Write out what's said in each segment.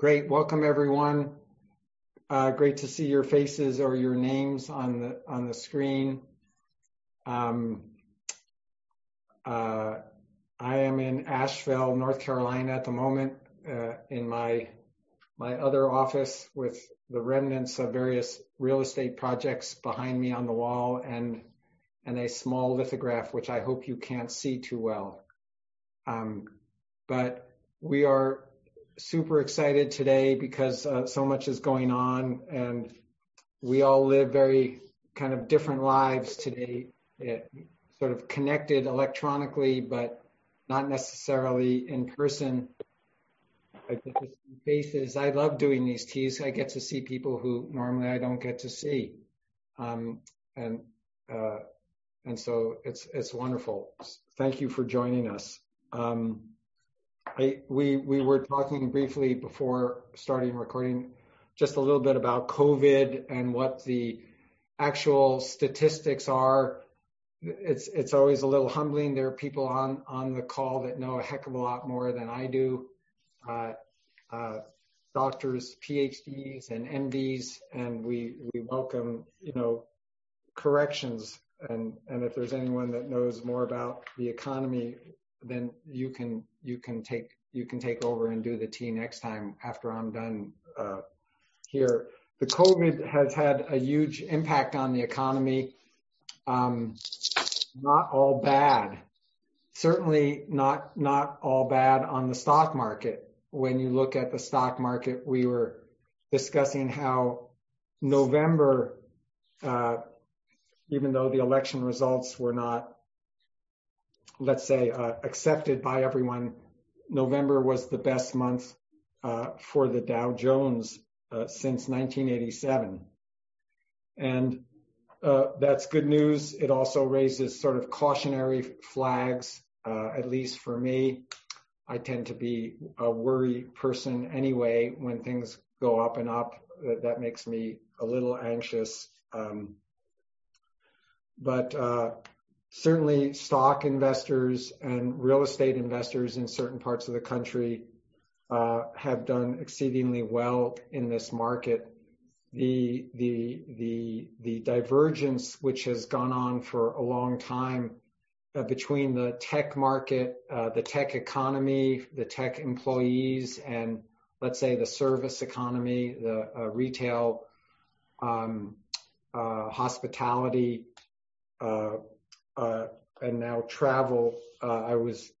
Great. Welcome, everyone. Uh, great to see your faces or your names on the on the screen. Um, uh, I am in Asheville, North Carolina at the moment, uh, in my my other office with the remnants of various real estate projects behind me on the wall and and a small lithograph, which I hope you can't see too well. Um, but we are super excited today because uh, so much is going on and we all live very kind of different lives today, it, sort of connected electronically, but not necessarily in person. I get to see faces. I love doing these teas. I get to see people who normally I don't get to see. Um, and, uh, and so it's, it's wonderful. Thank you for joining us. Um, I, we we were talking briefly before starting recording, just a little bit about COVID and what the actual statistics are. It's it's always a little humbling. There are people on on the call that know a heck of a lot more than I do. Uh, uh, doctors, PhDs, and MDs, and we we welcome you know corrections. And and if there's anyone that knows more about the economy, then you can you can take you can take over and do the tea next time after I'm done uh, here. The COVID has had a huge impact on the economy. Um, not all bad. Certainly not not all bad on the stock market. When you look at the stock market, we were discussing how November, uh, even though the election results were not let's say, uh, accepted by everyone, November was the best month uh, for the Dow Jones uh, since 1987. And that's good news. It also raises sort of cautionary flags, at least for me. I tend to be a worry person anyway. When things go up and up, that, makes me a little anxious. Um, but certainly stock investors and real estate investors in certain parts of the country uh, have done exceedingly well in this market. The, the, the, the divergence which has gone on for a long time uh, between the tech market, uh, the tech economy, the tech employees, and let's say the service economy, the uh, retail, um, uh, hospitality, uh, and now travel. Uh, I was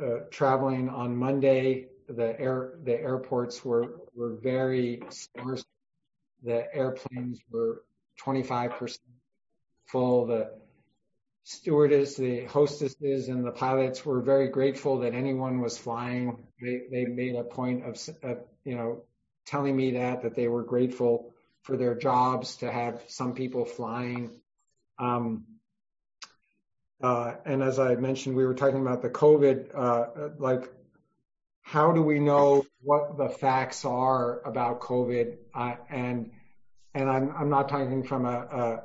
uh, traveling on Monday. The air the airports were were very sparse. The airplanes were 25% full. The stewardess, the hostesses, and the pilots were very grateful that anyone was flying. They they made a point of, of you know telling me that that they were grateful for their jobs to have some people flying uh, and as I mentioned, we were talking about the COVID, uh, like how do we know what the facts are about COVID? Uh, and and I'm I'm not talking from a,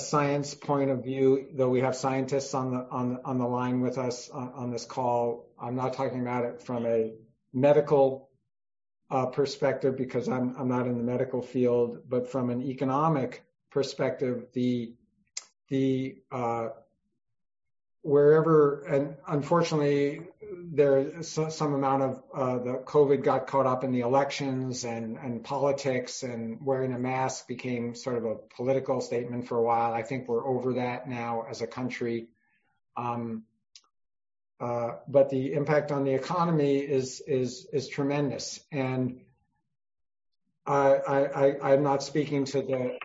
science point of view, though we have scientists on the on on the line with us on, this call. I'm not talking about it from a medical uh, perspective because I'm I'm not in the medical field, but from an economic perspective, the the uh, wherever and unfortunately there's some amount of uh, the COVID got caught up in the elections and and politics and wearing a mask became sort of a political statement for a while. I think we're over that now as a country. Um, uh, but the impact on the economy is is is tremendous and I, am not speaking to the,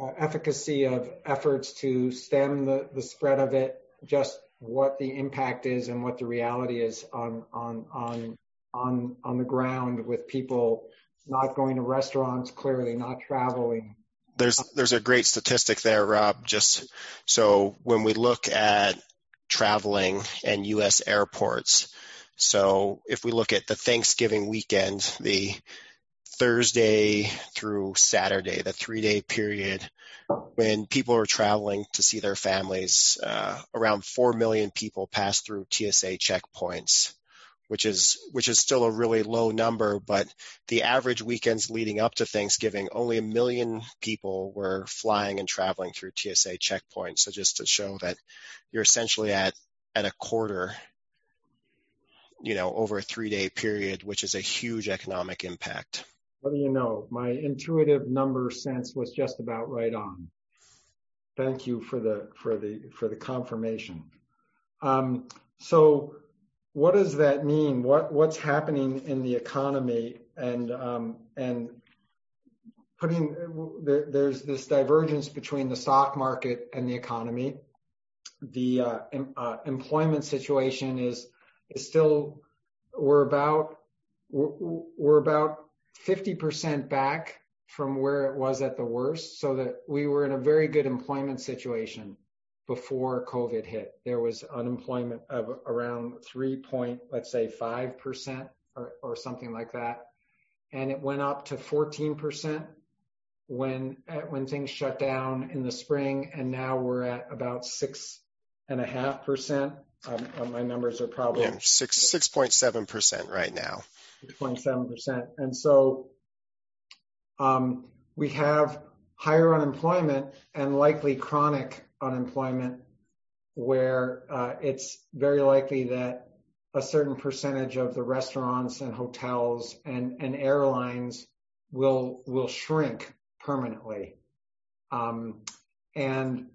uh, efficacy of efforts to stem the, spread of it, just what the impact is and what the reality is on on on on on the ground with people not going to restaurants, clearly not traveling. There's there's a great statistic there, Rob. Just so when we look at traveling and U.S. airports, so if we look at the Thanksgiving weekend, the Thursday through Saturday, the three day period when people are traveling to see their families, uh, around 4 million people pass through TSA checkpoints, which is which is still a really low number, but the average weekends leading up to Thanksgiving, only a million people were flying and traveling through TSA checkpoints. So just to show that you're essentially at at a quarter, you know, over a three day period, which is a huge economic impact. What do you know? My intuitive number sense was just about right on. Thank you for the for the for the confirmation. Um, so what does that mean? What what's happening in the economy and um, and putting there, there's this divergence between the stock market and the economy. The uh, em, uh, employment situation is is still we're about we're, we're about 50% back from where it was at the worst, so that we were in a very good employment situation before COVID hit. There was unemployment of around 3 point, let's say 5% or, or something like that. And it went up to 14% when, when things shut down in the spring. And now we're at about six and a half percent. Um, uh, my numbers are probably yeah, six, 6.7% right now. 6.7%. And so, um, we have higher unemployment and likely chronic unemployment where uh, it's very likely that a certain percentage of the restaurants and hotels and, and airlines will will shrink permanently. Um, and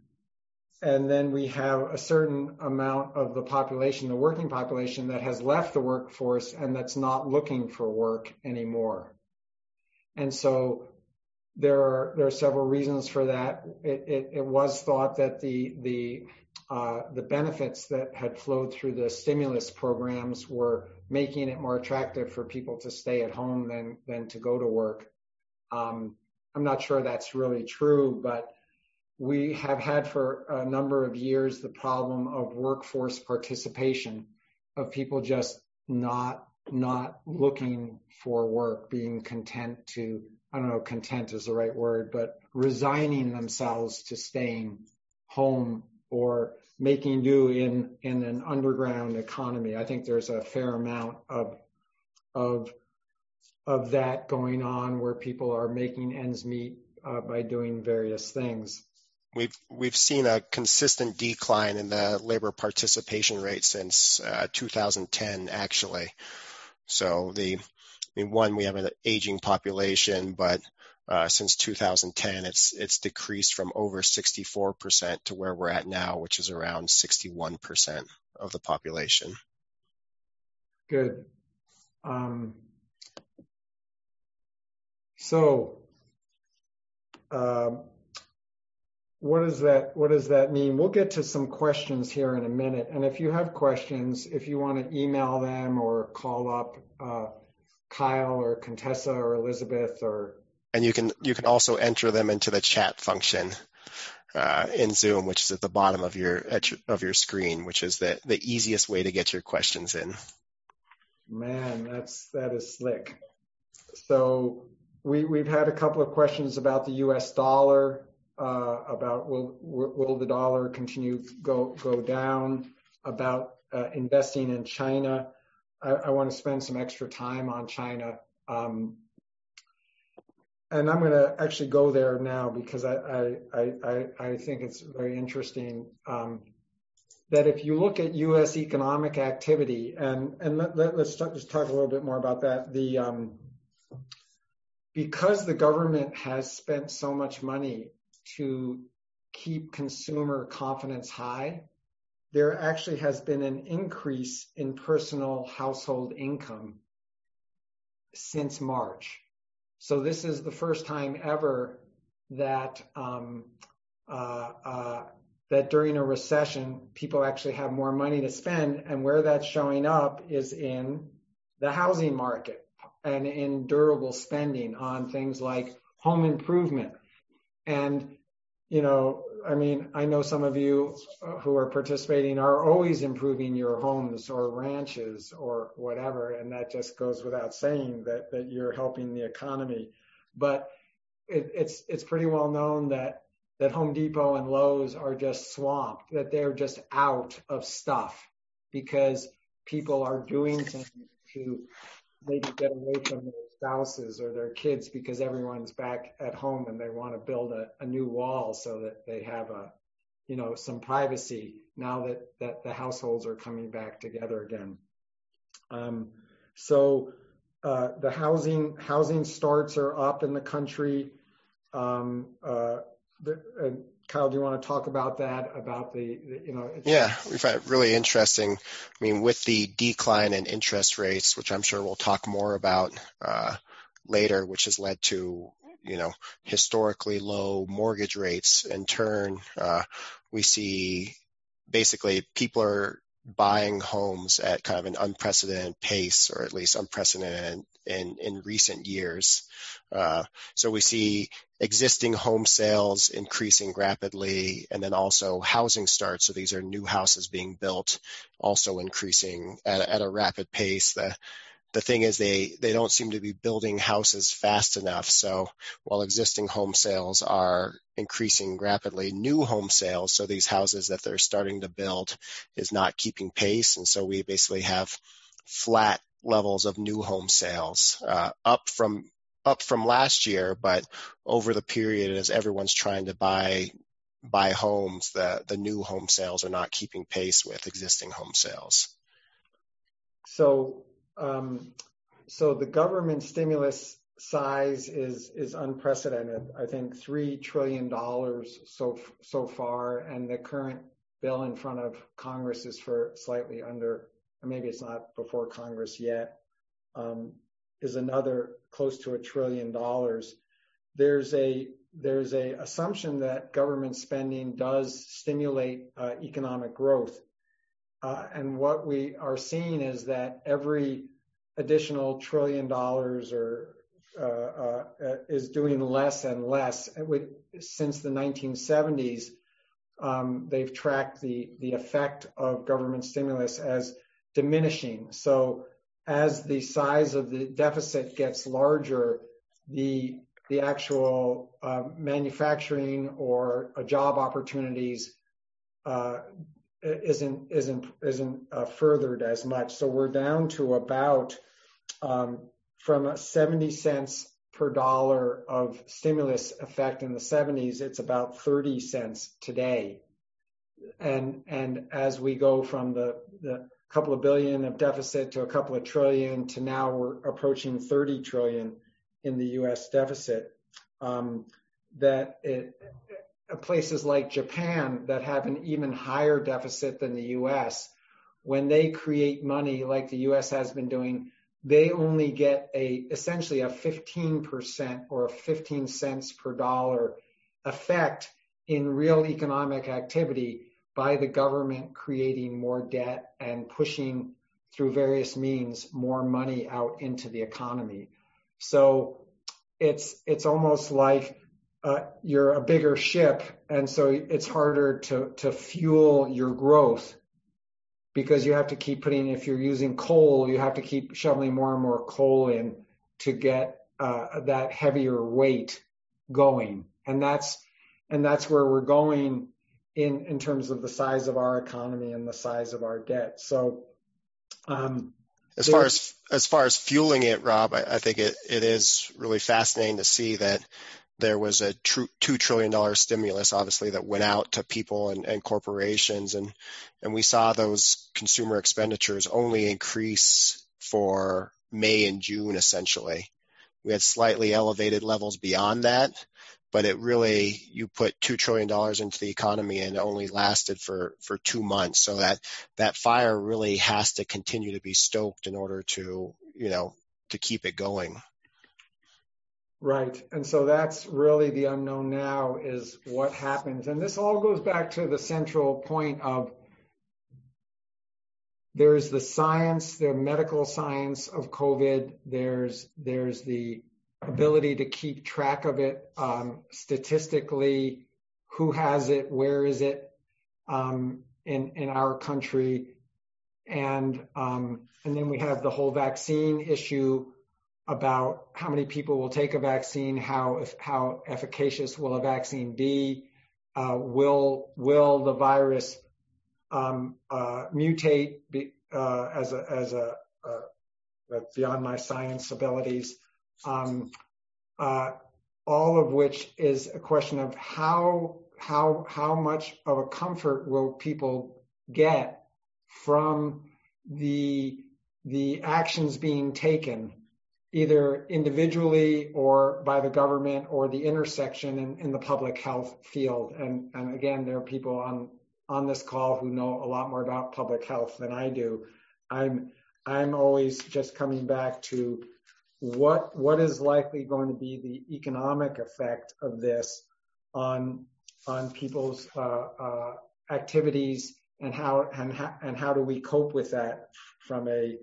and then we have a certain amount of the population, the working population, that has left the workforce and that's not looking for work anymore. And so there are there are several reasons for that. It, it, it was thought that the the uh, the benefits that had flowed through the stimulus programs were making it more attractive for people to stay at home than than to go to work. Um, I'm not sure that's really true, but we have had for a number of years the problem of workforce participation, of people just not not looking for work, being content to I don't know, content is the right word, but resigning themselves to staying home or making do in, in an underground economy. I think there's a fair amount of, of, of that going on where people are making ends meet uh, by doing various things. We've we've seen a consistent decline in the labor participation rate since uh, 2010, actually. So the mean, one, we have an aging population, but uh, since 2010, it's it's decreased from over 64% to where we're at now, which is around 61% of the population. Good. What does that what does that mean? We'll get to some questions here in a minute, and if you have questions, if you want to email them or call up. Uh, Kyle or Contessa or Elizabeth or. And you can you can also enter them into the chat function uh, in Zoom, which is at the bottom of your, your of your screen, which is the the easiest way to get your questions in. Man, that's that is slick. So we we've had a couple of questions about the U.S. dollar, uh, about will will the dollar continue go go down, about uh, investing in China. I, I want to spend some extra time on China. Um, and I'm going to actually go there now because I, I, I, I think it's very interesting um, that if you look at U.S. economic activity, and, and let, us let, talk, just talk a little bit more about that. The um, because the government has spent so much money to keep consumer confidence high, there actually has been an increase in personal household income since March. So this is the first time ever that um, uh, uh, that during a recession, people actually have more money to spend, and where that's showing up is in the housing market and in durable spending on things like home improvement. And you know, I mean, I know some of you uh, who are participating are always improving your homes or ranches or whatever, and that just goes without saying that that you're helping the economy. But it, it's it's pretty well known that that Home Depot and Lowe's are just swamped, that they're just out of stuff because people are doing things to maybe get away from their spouses or their kids because everyone's back at home and they want to build a, a new wall so that they have a you know some privacy now that that the households are coming back together again. Um, so uh, the housing housing starts are up in the country. Um, uh, the, Kyle, do you want to talk about that? About the, you know? Yeah, we find it really interesting. I mean, with the decline in interest rates, which I'm sure we'll talk more about uh, later, which has led to you know historically low mortgage rates. In turn, uh, we see basically people are buying homes at kind of an unprecedented pace, or at least unprecedented in, in recent years. Uh, so we see existing home sales increasing rapidly, and then also housing starts. So these are new houses being built, also increasing at, at a rapid pace. The the thing is they they don't seem to be building houses fast enough. So while existing home sales are increasing rapidly, new home sales, so these houses that they're starting to build, is not keeping pace, and so we basically have flat levels of new home sales, uh, up from up from last year, but over the period as everyone's trying to buy buy homes, the the new home sales are not keeping pace with existing home sales. So so the government stimulus size is is unprecedented. I think three trillion dollars so so far, and the current bill in front of Congress is for slightly under. Maybe it's not before Congress yet. Um, is another close to a trillion dollars. There's a there's a assumption that government spending does stimulate uh, economic growth. Uh, and what we are seeing is that every additional trillion dollars uh, uh, is doing less and less. Since the 1970s, um, they've tracked the effect of government stimulus as diminishing. So as the size of the deficit gets larger, the actual manufacturing or job opportunities isn't isn't isn't uh, furthered as much. So we're down to about um, from 70 cents per dollar of stimulus effect in the 70s, it's about 30 cents today. And and as we go from the the couple of billion of deficit to a couple of trillion to now we're approaching 30 trillion in the U.S. deficit. Um, that it, places like Japan that have an even higher deficit than the U.S. When they create money like the U.S. has been doing, they only get a essentially a 15% or a 15 cents per dollar effect in real economic activity by the government creating more debt and pushing through various means more money out into the economy. So it's it's almost like uh, you're a bigger ship, and so it's harder to to fuel your growth because you have to keep putting. If you're using coal, you have to keep shoveling more and more coal in to get uh, that heavier weight going, and that's and that's where we're going in in terms of the size of our economy and the size of our debt. So. Um, as far as as far as fueling it, Rob, I, I think it, it is really fascinating to see that there was a tr- two trillion dollar stimulus, obviously, that went out to people and, and corporations, and and we saw those consumer expenditures only increase for May and June, essentially. We had slightly elevated levels beyond that, but it really you put two trillion dollars into the economy and it only lasted for for two months. So that that fire really has to continue to be stoked in order to you know to keep it going. Right. And so that's really the unknown now is what happens. And this all goes back to the central point of there's the science, the medical science of COVID. There's there's the ability to keep track of it um, statistically, who has it, where is it um, in in our country, and um, and then we have the whole vaccine issue about how many people will take a vaccine, how how efficacious will a vaccine be, uh, will will the virus um, uh, mutate be, uh, as a as a uh, beyond my science abilities. Um, uh, all of which is a question of how how how much of a comfort will people get from the the actions being taken either individually or by the government or the intersection in, in the public health field. And and again there are people on on this call who know a lot more about public health than I do. I'm I'm always just coming back to what what is likely going to be the economic effect of this on on people's uh, uh, activities and how and how and how do we cope with that from a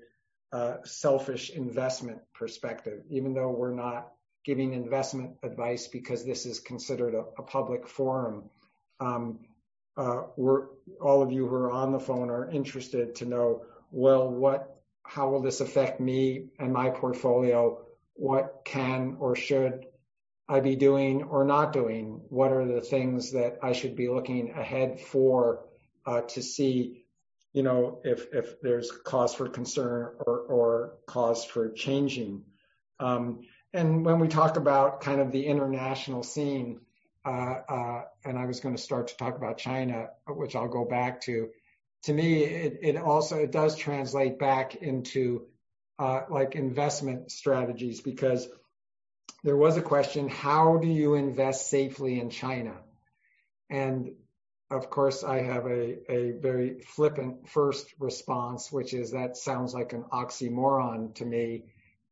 selfish investment perspective, even though we're not giving investment advice because this is considered a, a public forum. Um, uh, we're all of you who are on the phone are interested to know well what how will this affect me and my portfolio? What can or should I be doing or not doing? What are the things that I should be looking ahead for uh, to see, you know, if if there's cause for concern or or cause for changing. Um, and when we talk about kind of the international scene, uh, uh, and I was going to start to talk about China, which I'll go back to to me, it, it also it does translate back into uh, like investment strategies because there was a question: How do you invest safely in China? And of course, I have a, a very flippant first response, which is that sounds like an oxymoron to me.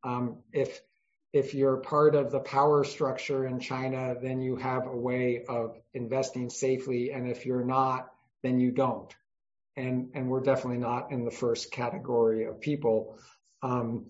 Um, if if you're part of the power structure in China, then you have a way of investing safely, and if you're not, then you don't and and we're definitely not in the first category of people. Um,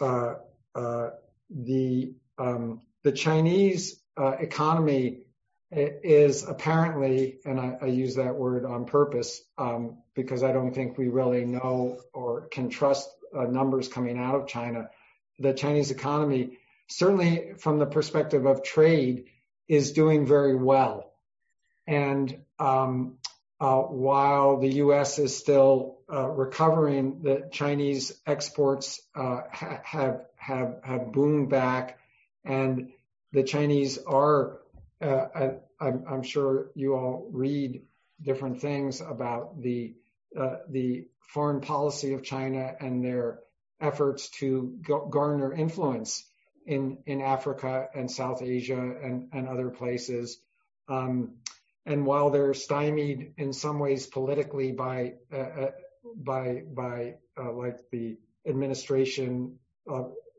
uh, uh, the um, the Chinese uh, economy is apparently, and I, use that word on purpose um, because I don't think we really know or can trust uh, numbers coming out of China. The Chinese economy, certainly from the perspective of trade, is doing very well, and um, uh, while the U.S. is still uh, recovering, the Chinese exports uh, have have have boomed back, and the Chinese are. I'm sure you all read different things about the the foreign policy of China and their efforts to garner influence in in Africa and South Asia and and other places. Um, and while they're stymied in some ways politically by uh, uh by by uh, like the administration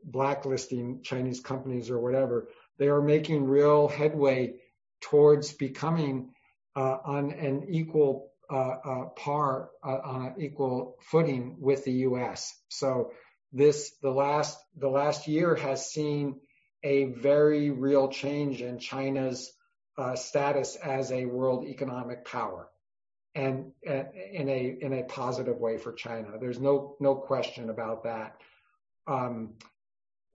blacklisting Chinese companies or whatever, they are making real headway towards becoming uh, on an equal uh, par on an equal footing with the U.S. So this the last the last year has seen a very real change in China's uh, status as a world economic power and uh, in a in a positive way for China. There's no no question about that. Um,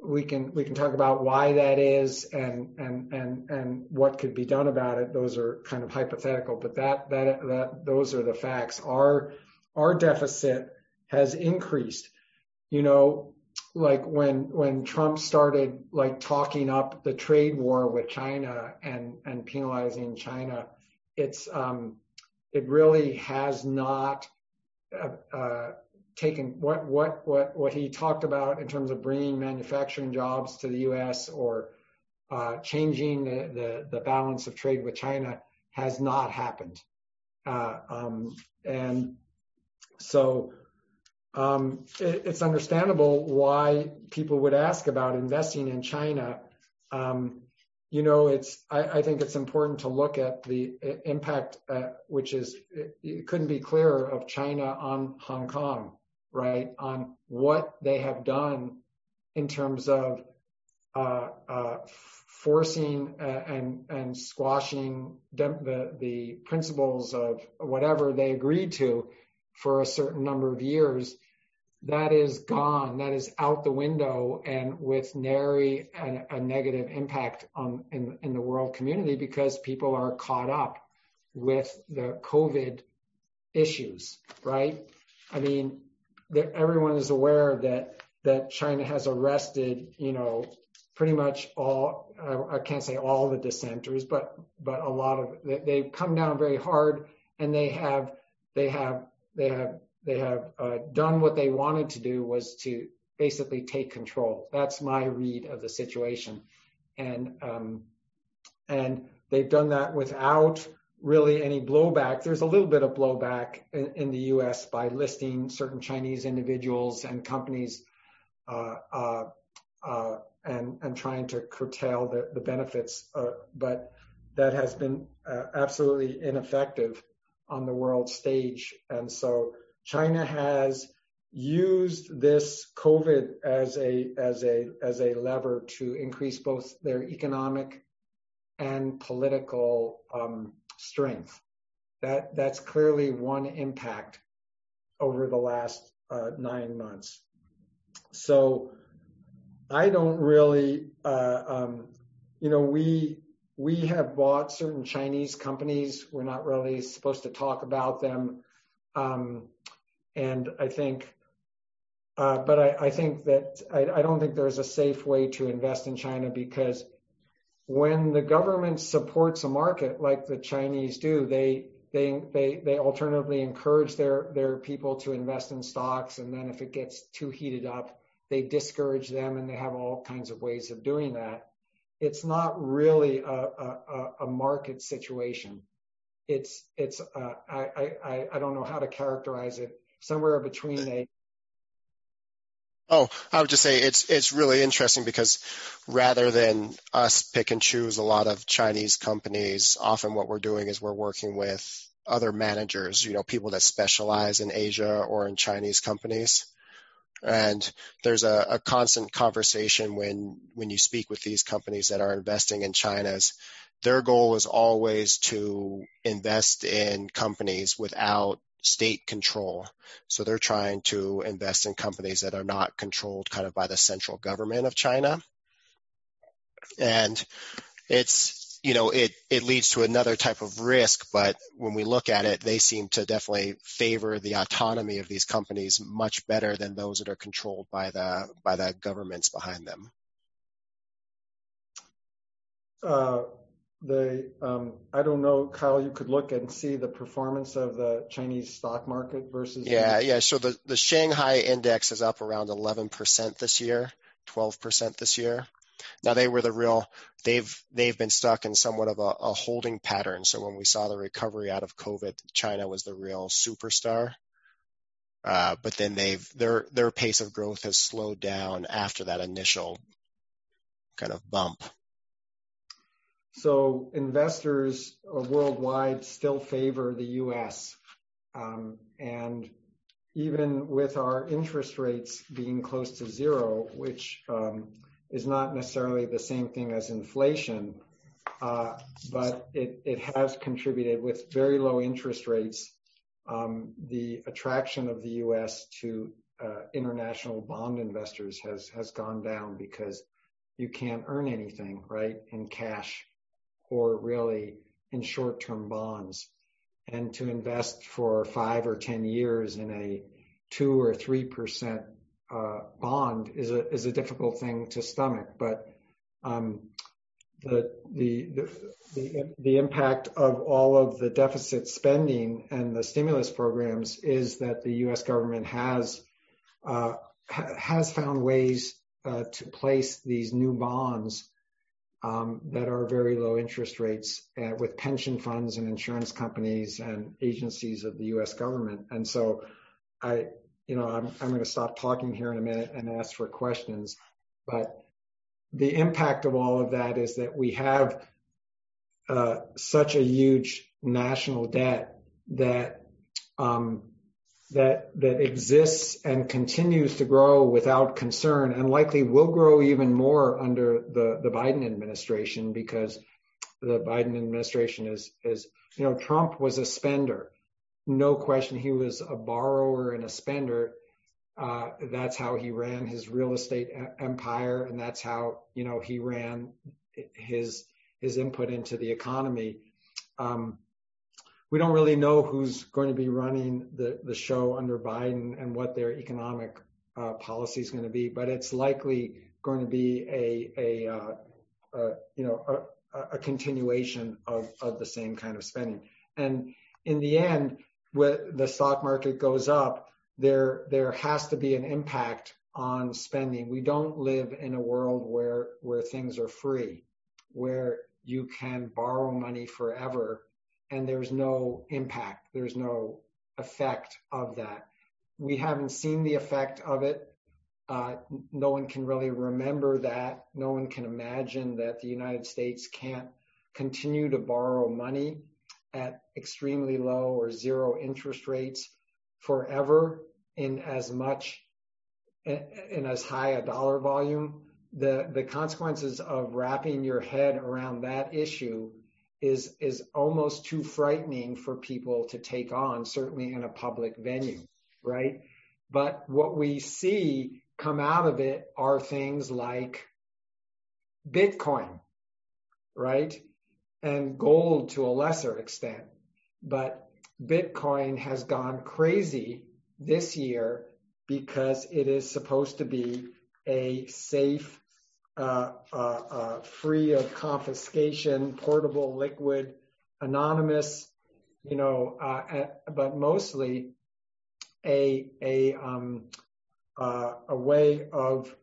we can we can talk about why that is and and and and what could be done about it. Those are kind of hypothetical, but that that that those are the facts. Our our deficit has increased. You know, like when when Trump started like talking up the trade war with China and and penalizing China, it's um, it really has not uh, uh, taken what what what what he talked about in terms of bringing manufacturing jobs to the U.S. or uh, changing the, the, the balance of trade with China has not happened, uh, um, and so um, it's understandable why people would ask about investing in China. Um, you know, it's I think it's important to look at the impact, uh, which is it couldn't be clearer, of China on Hong Kong, right? On what they have done in terms of uh, uh, forcing and squashing the principles of whatever they agreed to for a certain number of years, that is gone. That is out the window and with nary a, negative impact in the world community because people are caught up with the COVID issues, right? I mean, everyone is aware that that China has arrested, you know, pretty much all. I can't say all the dissenters, but but a lot of they've come down very hard, and they have they have they have they have uh, done what they wanted to do was to basically take control. That's my read of the situation, and um, and they've done that without really any blowback. There's a little bit of blowback in, in the U.S. by listing certain Chinese individuals and companies uh, uh, uh, and, and trying to curtail the, the benefits. Uh, but that has been uh, absolutely ineffective on the world stage. And so China has used this COVID as a as a as a lever to increase both their economic and political um, strength. That that's clearly one impact over the last uh, nine months. So I don't really, uh, um, you know, we we have bought certain Chinese companies. We're not really supposed to talk about them, um, and I think. Uh, but I, I, think that I, I don't think there's a safe way to invest in China because when the government supports a market like the Chinese do, they they they they alternatively encourage their their people to invest in stocks, and then if it gets too heated up, they discourage them, and they have all kinds of ways of doing that. It's not really a a, a market situation. It's it's uh, I I I don't know how to characterize it. Somewhere between a Oh, I would just say it's it's really interesting because rather than us pick and choose a lot of Chinese companies, often what we're doing is we're working with other managers, you know, people that specialize in Asia or in Chinese companies. And there's a, a constant conversation when when you speak with these companies that are investing in China's their goal is always to invest in companies without state control. So they're trying to invest in companies that are not controlled kind of by the central government of China. And it's, you know, it, it leads to another type of risk, but when we look at it, they seem to definitely favor the autonomy of these companies much better than those that are controlled by the, by the governments behind them. Uh, the um, I don't know, Kyle. You could look and see the performance of the Chinese stock market versus. Yeah, the- yeah. So the the Shanghai index is up around 11% this year, 12% this year. Now they were the real. They've they've been stuck in somewhat of a, a holding pattern. So when we saw the recovery out of COVID, China was the real superstar. Uh, but then they've their their pace of growth has slowed down after that initial kind of bump. So investors worldwide still favor the U.S. Um, and even with our interest rates being close to zero, which um, is not necessarily the same thing as inflation, uh, but it, has contributed with very low interest rates. Um, the attraction of the U.S. to uh, international bond investors has gone down because you can't earn anything right in cash or really in short-term bonds. And to invest for five or 10 years in a two or 3% uh, bond is a, is a difficult thing to stomach. But um, the, the, the, the impact of all of the deficit spending and the stimulus programs is that the U.S. government has uh, has found ways uh, to place these new bonds um, that are very low interest rates uh, with pension funds and insurance companies and agencies of the U.S. government. And so I, you know, I'm, I'm going to stop talking here in a minute and ask for questions. But the impact of all of that is that we have uh, such a huge national debt that um, that that exists and continues to grow without concern and likely will grow even more under the, the Biden administration because the Biden administration is is you know Trump was a spender. No question he was a borrower and a spender. Uh, that's how he ran his real estate empire and that's how you know he ran his his input into the economy. Um, we don't really know who's going to be running the, the show under Biden and what their economic uh, policy is going to be, but it's likely going to be a, a, uh, uh, you know, a, a continuation of, of the same kind of spending. And in the end, when the stock market goes up, there there has to be an impact on spending. We don't live in a world where where things are free, where you can borrow money forever and there's no impact, there's no effect of that. We haven't seen the effect of it. Uh, no one can really remember that. No one can imagine that the United States can't continue to borrow money at extremely low or zero interest rates forever in as much in as high a dollar volume. The the consequences of wrapping your head around that issue is is almost too frightening for people to take on, certainly in a public venue, right? But what we see come out of it are things like Bitcoin, right? And gold to a lesser extent. But Bitcoin has gone crazy this year because it is supposed to be a safe Uh, uh, uh, free of confiscation, portable, liquid, anonymous, you know, but mostly a um, way of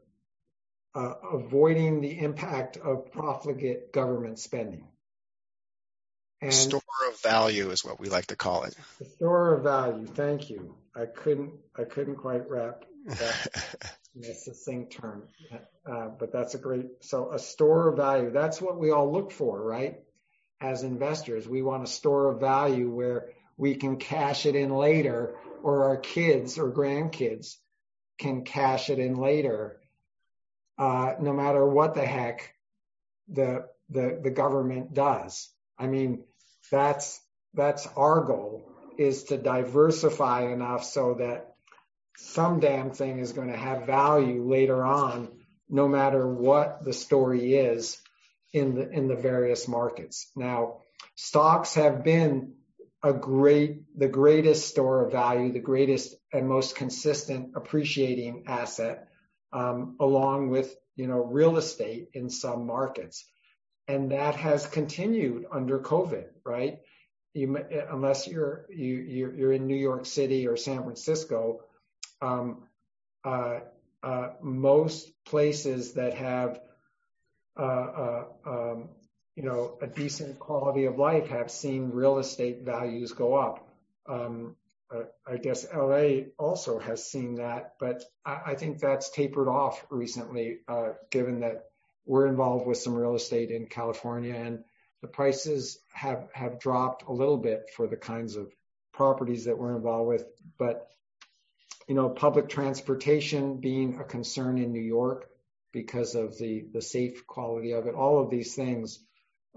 avoiding the impact of profligate government spending. Store of value is what we like to call it. Store of value. Thank you. I couldn't quite wrap that in a succinct term. Uh, but that's a great, so a store of value, that's what we all look for, right? As investors, we want a store of value where we can cash it in later or our kids or grandkids can cash it in later. Uh, no matter what the heck the, the, the government does. I mean, that's, that's our goal is to diversify enough so that some damn thing is going to have value later on, no matter what the story is in the in the various markets. Now, stocks have been a great the greatest store of value, the greatest and most consistent appreciating asset, um, along with you know real estate in some markets, and that has continued under COVID, right? You, unless you're you, you're in New York City or San Francisco, most places that have uh, um, you know a decent quality of life have seen real estate values go up. Um, I guess LA also has seen that, but I think that's tapered off recently, given that we're involved with some real estate in California and the prices have have dropped a little bit for the kinds of properties that we're involved with. But you know, public transportation being a concern in New York because of the, the safe quality of it. All of these things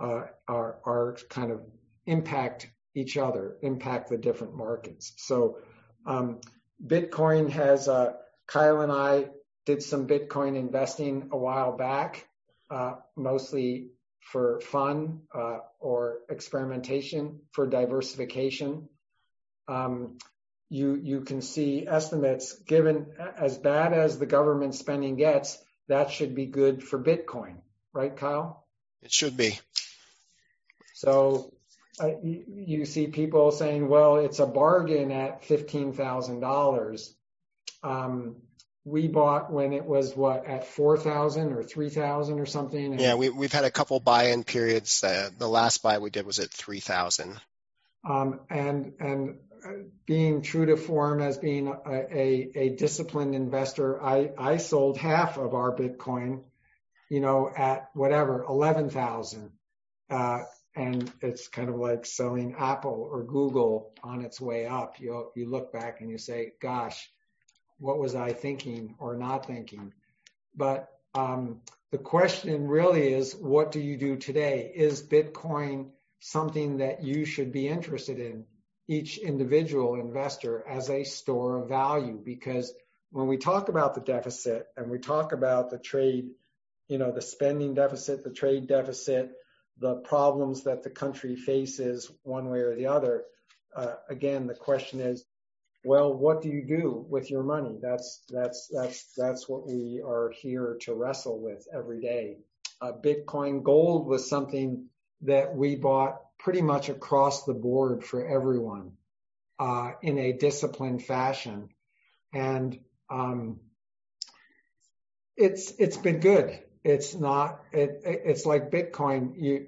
uh, are, are kind of impact each other, impact the different markets. So um, Bitcoin has, uh, Kyle and I did some Bitcoin investing a while back, uh, mostly for fun uh, or experimentation for diversification. Um, you you can see estimates given as bad as the government spending gets, that should be good for Bitcoin, right, Kyle? It should be. So uh, you, you, see people saying, "Well, it's a bargain at fifteen thousand um, dollars." We bought when it was what at four thousand or three thousand or something. Yeah, we, we've had a couple buy-in periods. Uh, the last buy we did was at three thousand. Um, and and being true to form as being a, disciplined investor, I, I sold half of our Bitcoin, you know, at whatever, 11,000. Uh, and it's kind of like selling Apple or Google on its way up. You, you look back and you say, gosh, what was I thinking or not thinking? But um, the question really is, what do you do today? Is Bitcoin something that you should be interested in? Each individual investor as a store of value because when we talk about the deficit and we talk about the trade, you know, the spending deficit, the trade deficit, the problems that the country faces one way or the other, uh, again, the question is, well, what do you do with your money? That's that's that's that's what we are here to wrestle with every day. Uh, Bitcoin gold was something that we bought pretty much across the board for everyone uh, in a disciplined fashion, and um, it's it's been good. It's not it, it's like Bitcoin. You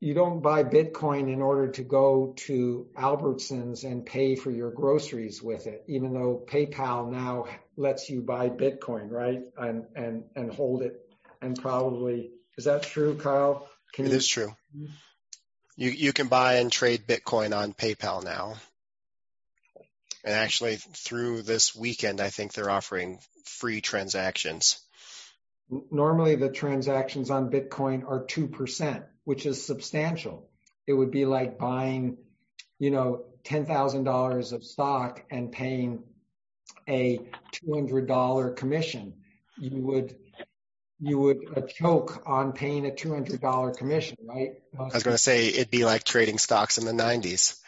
you don't buy Bitcoin in order to go to Albertsons and pay for your groceries with it, even though PayPal now lets you buy Bitcoin, right? And and and hold it and probably is that true, Kyle? Can it you, is true. You you can buy and trade Bitcoin on PayPal now. And actually through this weekend I think they're offering free transactions. Normally the transactions on Bitcoin are 2% which is substantial. It would be like buying, you know, $10,000 of stock and paying a $200 commission. You would you would uh, choke on paying a $200 commission, right? I was going to say it'd be like trading stocks in the 90s.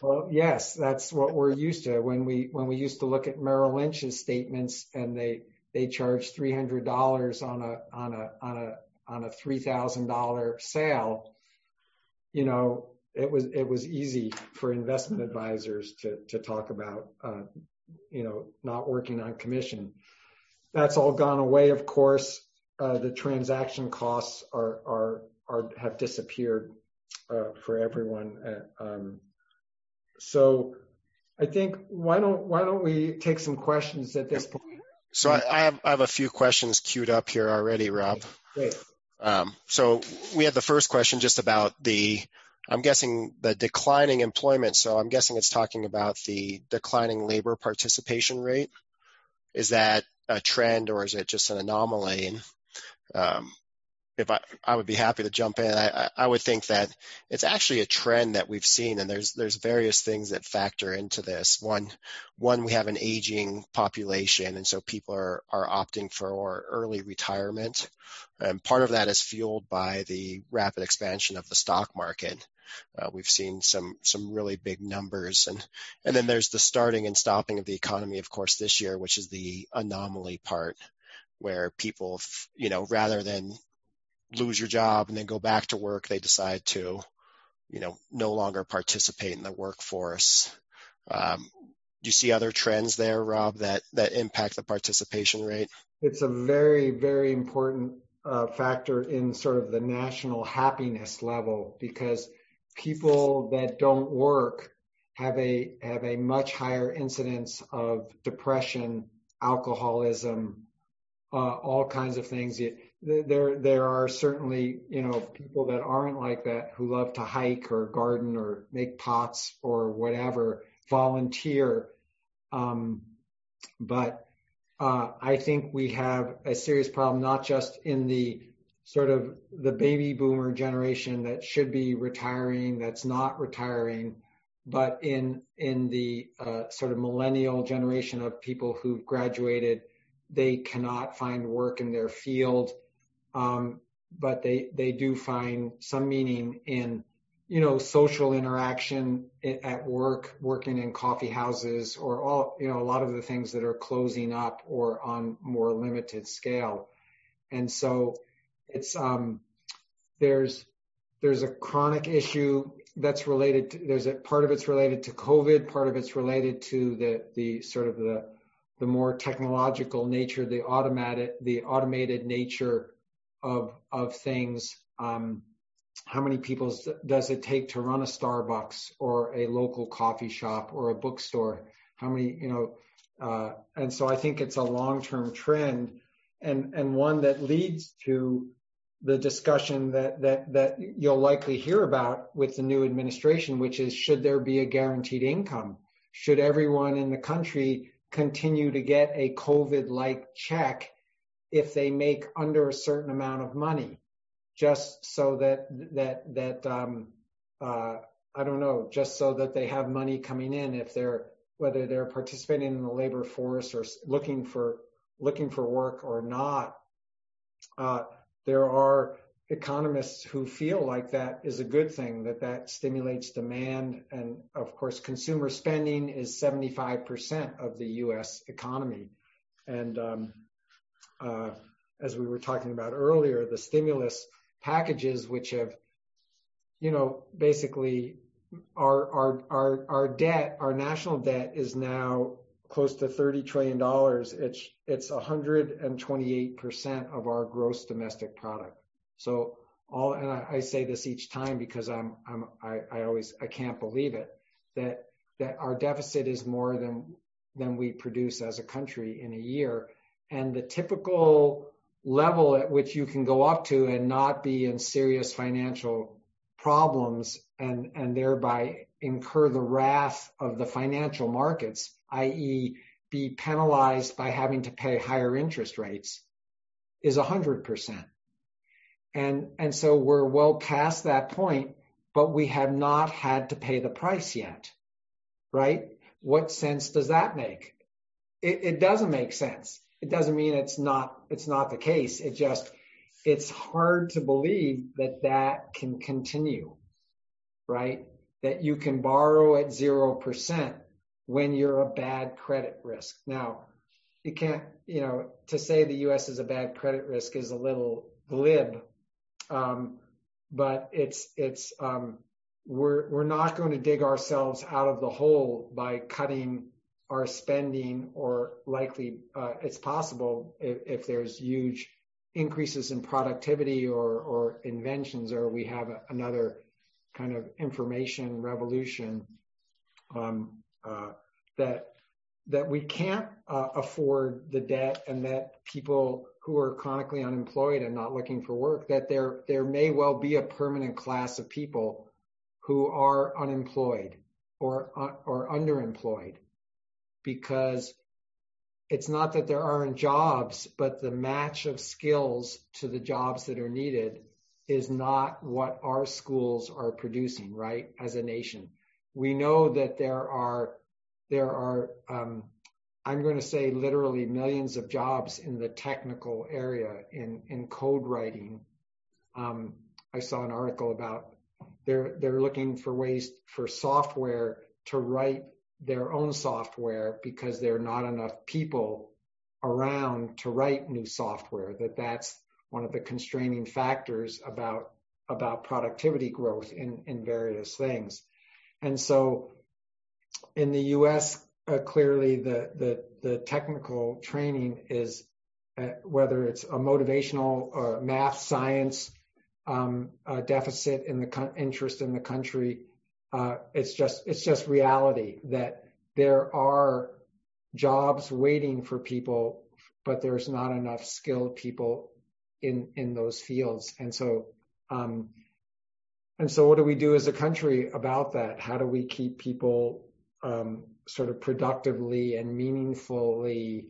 Well, yes, that's what we're used to. When we when we used to look at Merrill Lynch's statements and they they charge $300 on a on a on a on a $3,000 sale, you know, it was it was easy for investment advisors to to talk about, uh, you know, not working on commission. That's all gone away, of course. Uh, the transaction costs are are are have disappeared uh, for everyone. Uh, um, so I think why don't why don't we take some questions at this point? So I, I have I have a few questions queued up here already, Rob. Great. Um, so we had the first question just about the, I'm guessing the declining employment. So I'm guessing it's talking about the declining labor participation rate. Is that a trend or is it just an anomaly? Um, if I, I would be happy to jump in. I, I would think that it's actually a trend that we've seen, and there's there's various things that factor into this. One, one we have an aging population, and so people are are opting for early retirement, and part of that is fueled by the rapid expansion of the stock market. Uh, we've seen some some really big numbers, and and then there's the starting and stopping of the economy, of course, this year, which is the anomaly part where people, you know, rather than lose your job and then go back to work, they decide to, you know, no longer participate in the workforce. Um, do you see other trends there, Rob, that that impact the participation rate? It's a very, very important uh, factor in sort of the national happiness level because people that don't work have a have a much higher incidence of depression, alcoholism, uh, all kinds of things. There there are certainly you know people that aren't like that who love to hike or garden or make pots or whatever volunteer. Um, but uh, I think we have a serious problem not just in the sort of the baby boomer generation that should be retiring that's not retiring but in in the uh, sort of millennial generation of people who've graduated they cannot find work in their field um, but they they do find some meaning in you know social interaction at work, working in coffee houses, or all you know a lot of the things that are closing up or on more limited scale, and so it's um, there's there's a chronic issue that's related to there's a part of it's related to COVID, part of it's related to the the sort of the the more technological nature, the automated the automated nature of of things. Um, how many people does it take to run a Starbucks or a local coffee shop or a bookstore? How many, you know, uh, and so I think it's a long-term trend and, and one that leads to the discussion that, that, that you'll likely hear about with the new administration, which is should there be a guaranteed income? Should everyone in the country continue to get a COVID-like check if they make under a certain amount of money, just so that that that um, uh, I don't know, just so that they have money coming in if they're whether they're participating in the labor force or looking for looking for work or not. Uh, there are economists who feel like that is a good thing, that that stimulates demand. And of course, consumer spending is 75% of the US economy. And um, uh, as we were talking about earlier, the stimulus packages, which have, you know, basically our, our, our, our debt, our national debt is now close to $30 trillion. It's, it's 128% of our gross domestic product. So all, and I, I say this each time because I'm, I'm, I, I always, I can't believe it that, that our deficit is more than, than we produce as a country in a year. And the typical level at which you can go up to and not be in serious financial problems and, and thereby incur the wrath of the financial markets, i.e. be penalized by having to pay higher interest rates is 100%. And, and so we're well past that point, but we have not had to pay the price yet, right? What sense does that make? It, it doesn't make sense. It doesn't mean it's not, it's not the case. It just, it's hard to believe that that can continue, right? That you can borrow at 0% when you're a bad credit risk. Now, you can't, you know, to say the US is a bad credit risk is a little glib. Um, but it's, it's, um, we're, we're not going to dig ourselves out of the hole by cutting our spending or likely, uh, it's possible if, there's huge increases in productivity or, or inventions or we have another kind of information revolution, um, uh, that that we can't uh, afford the debt and that people who are chronically unemployed and not looking for work that there there may well be a permanent class of people who are unemployed or or underemployed because it's not that there aren't jobs, but the match of skills to the jobs that are needed is not what our schools are producing, right? As a nation, we know that there are there are um, I'm going to say literally millions of jobs in the technical area in in code writing. Um, I saw an article about they're they're looking for ways for software to write their own software because there are not enough people around to write new software. That that's one of the constraining factors about about productivity growth in in various things. And so in the U.S., clearly the, technical training is uh, whether it's a motivational or math science um, deficit in the interest in the country uh, it's just it's just reality that there are jobs waiting for people, but there's not enough skilled people in in those fields. And so um, and so what do we do as a country about that? How do we keep people um, sort of productively and meaningfully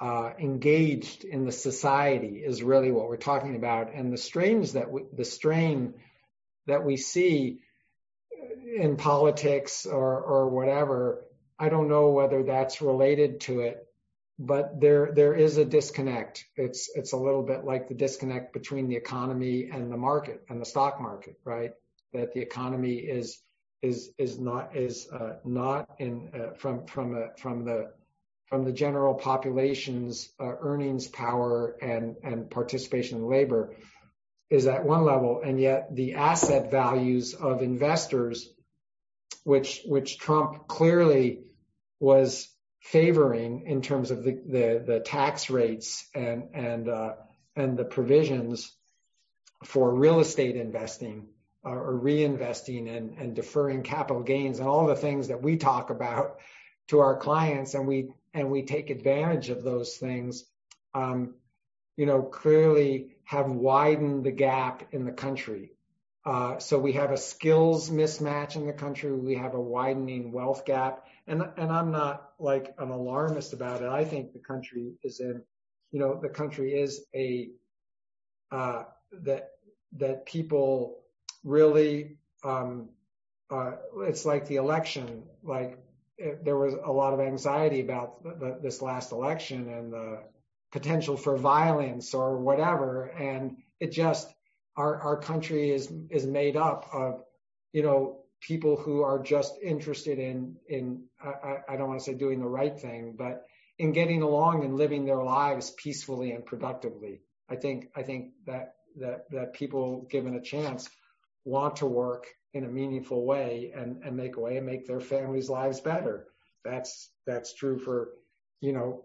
uh, engaged in the society is really what we're talking about. And the strains that we, the strain that we see in politics or or whatever. I don't know whether that's related to it, but there there is a disconnect. It's it's a little bit like the disconnect between the economy and the market and the stock market, right? That the economy is is is not is uh, not in uh, from from a, from the from the general population's uh, earnings power and and participation in labor is at one level, and yet the asset values of investors which which Trump clearly was favoring in terms of the the, the tax rates and and uh, and the provisions for real estate investing uh, or reinvesting and, and deferring capital gains and all the things that we talk about to our clients and we and we take advantage of those things um, you know clearly have widened the gap in the country uh, so we have a skills mismatch in the country. We have a widening wealth gap. And, and I'm not like an alarmist about it. I think the country is in, you know, the country is a, uh, that, that people really, um, uh, it's like the election, like there was a lot of anxiety about this last election and the potential for violence or whatever. And it just, our our country is is made up of you know people who are just interested in in I, I don't want to say doing the right thing, but in getting along and living their lives peacefully and productively. I think I think that that that people given a chance want to work in a meaningful way and, and make a way and make their families' lives better. That's that's true for, you know,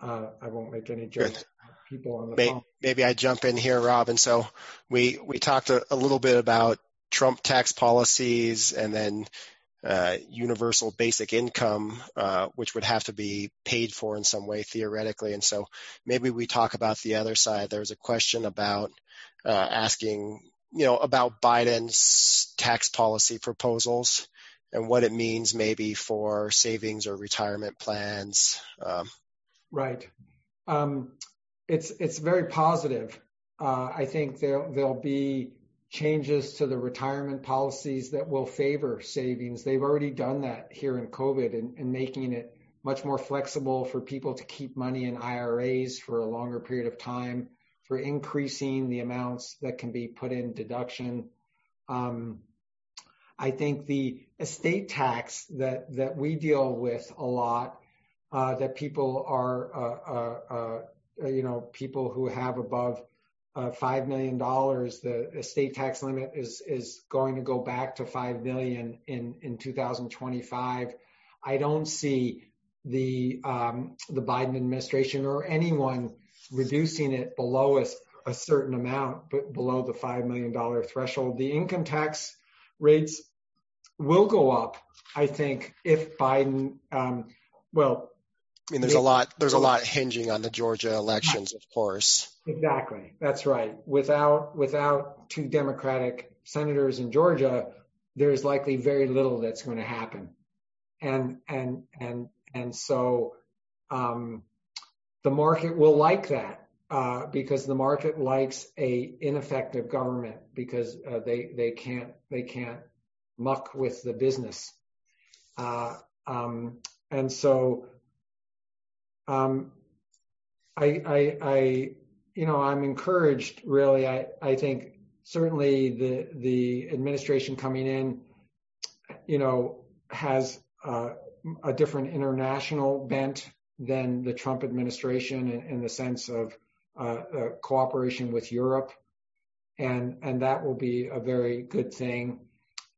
uh, I won't make any jokes. People on the maybe, phone. Maybe I jump in here, Rob. And so we we talked a, a little bit about Trump tax policies and then uh, universal basic income, uh, which would have to be paid for in some way theoretically. And so maybe we talk about the other side. There's a question about uh, asking, you know, about Biden's tax policy proposals and what it means maybe for savings or retirement plans. Um, right. Um, it's it's very positive. Uh, I think there there'll be changes to the retirement policies that will favor savings. They've already done that here in COVID and, and making it much more flexible for people to keep money in IRAs for a longer period of time, for increasing the amounts that can be put in deduction. Um, I think the estate tax that that we deal with a lot, uh, that people are, uh, uh, uh you know, people who have above uh, $5 million, the estate tax limit is, is going to go back to 5 million in, in 2025. I don't see the, um, the Biden administration or anyone reducing it below a, a certain amount, but below the $5 million threshold. The income tax rates will go up, I think, if Biden, um, well, I mean, there's a lot. There's a lot hinging on the Georgia elections, of course. Exactly. That's right. Without without two Democratic senators in Georgia, there's likely very little that's going to happen, and and and and so um, the market will like that uh, because the market likes a ineffective government because uh, they they can't they can't muck with the business, uh, um, and so um, I, I, I, you know, I'm encouraged. Really, I, I think certainly the the administration coming in, you know, has uh, a different international bent than the Trump administration in, in the sense of uh, uh, cooperation with Europe, and and that will be a very good thing.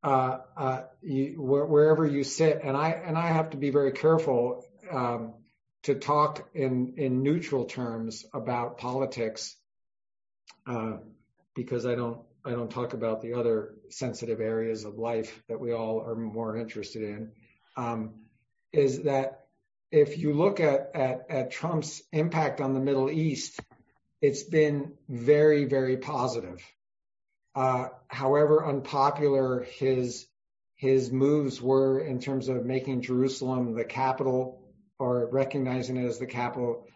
Uh, uh, you, wherever you sit, and I and I have to be very careful. Um, to talk in, in neutral terms about politics uh, because I don't I don't talk about the other sensitive areas of life that we all are more interested in. Um, is that if you look at, at at Trump's impact on the Middle East, it's been very very positive. Uh, however unpopular his his moves were in terms of making Jerusalem the capital or recognizing it as the capital,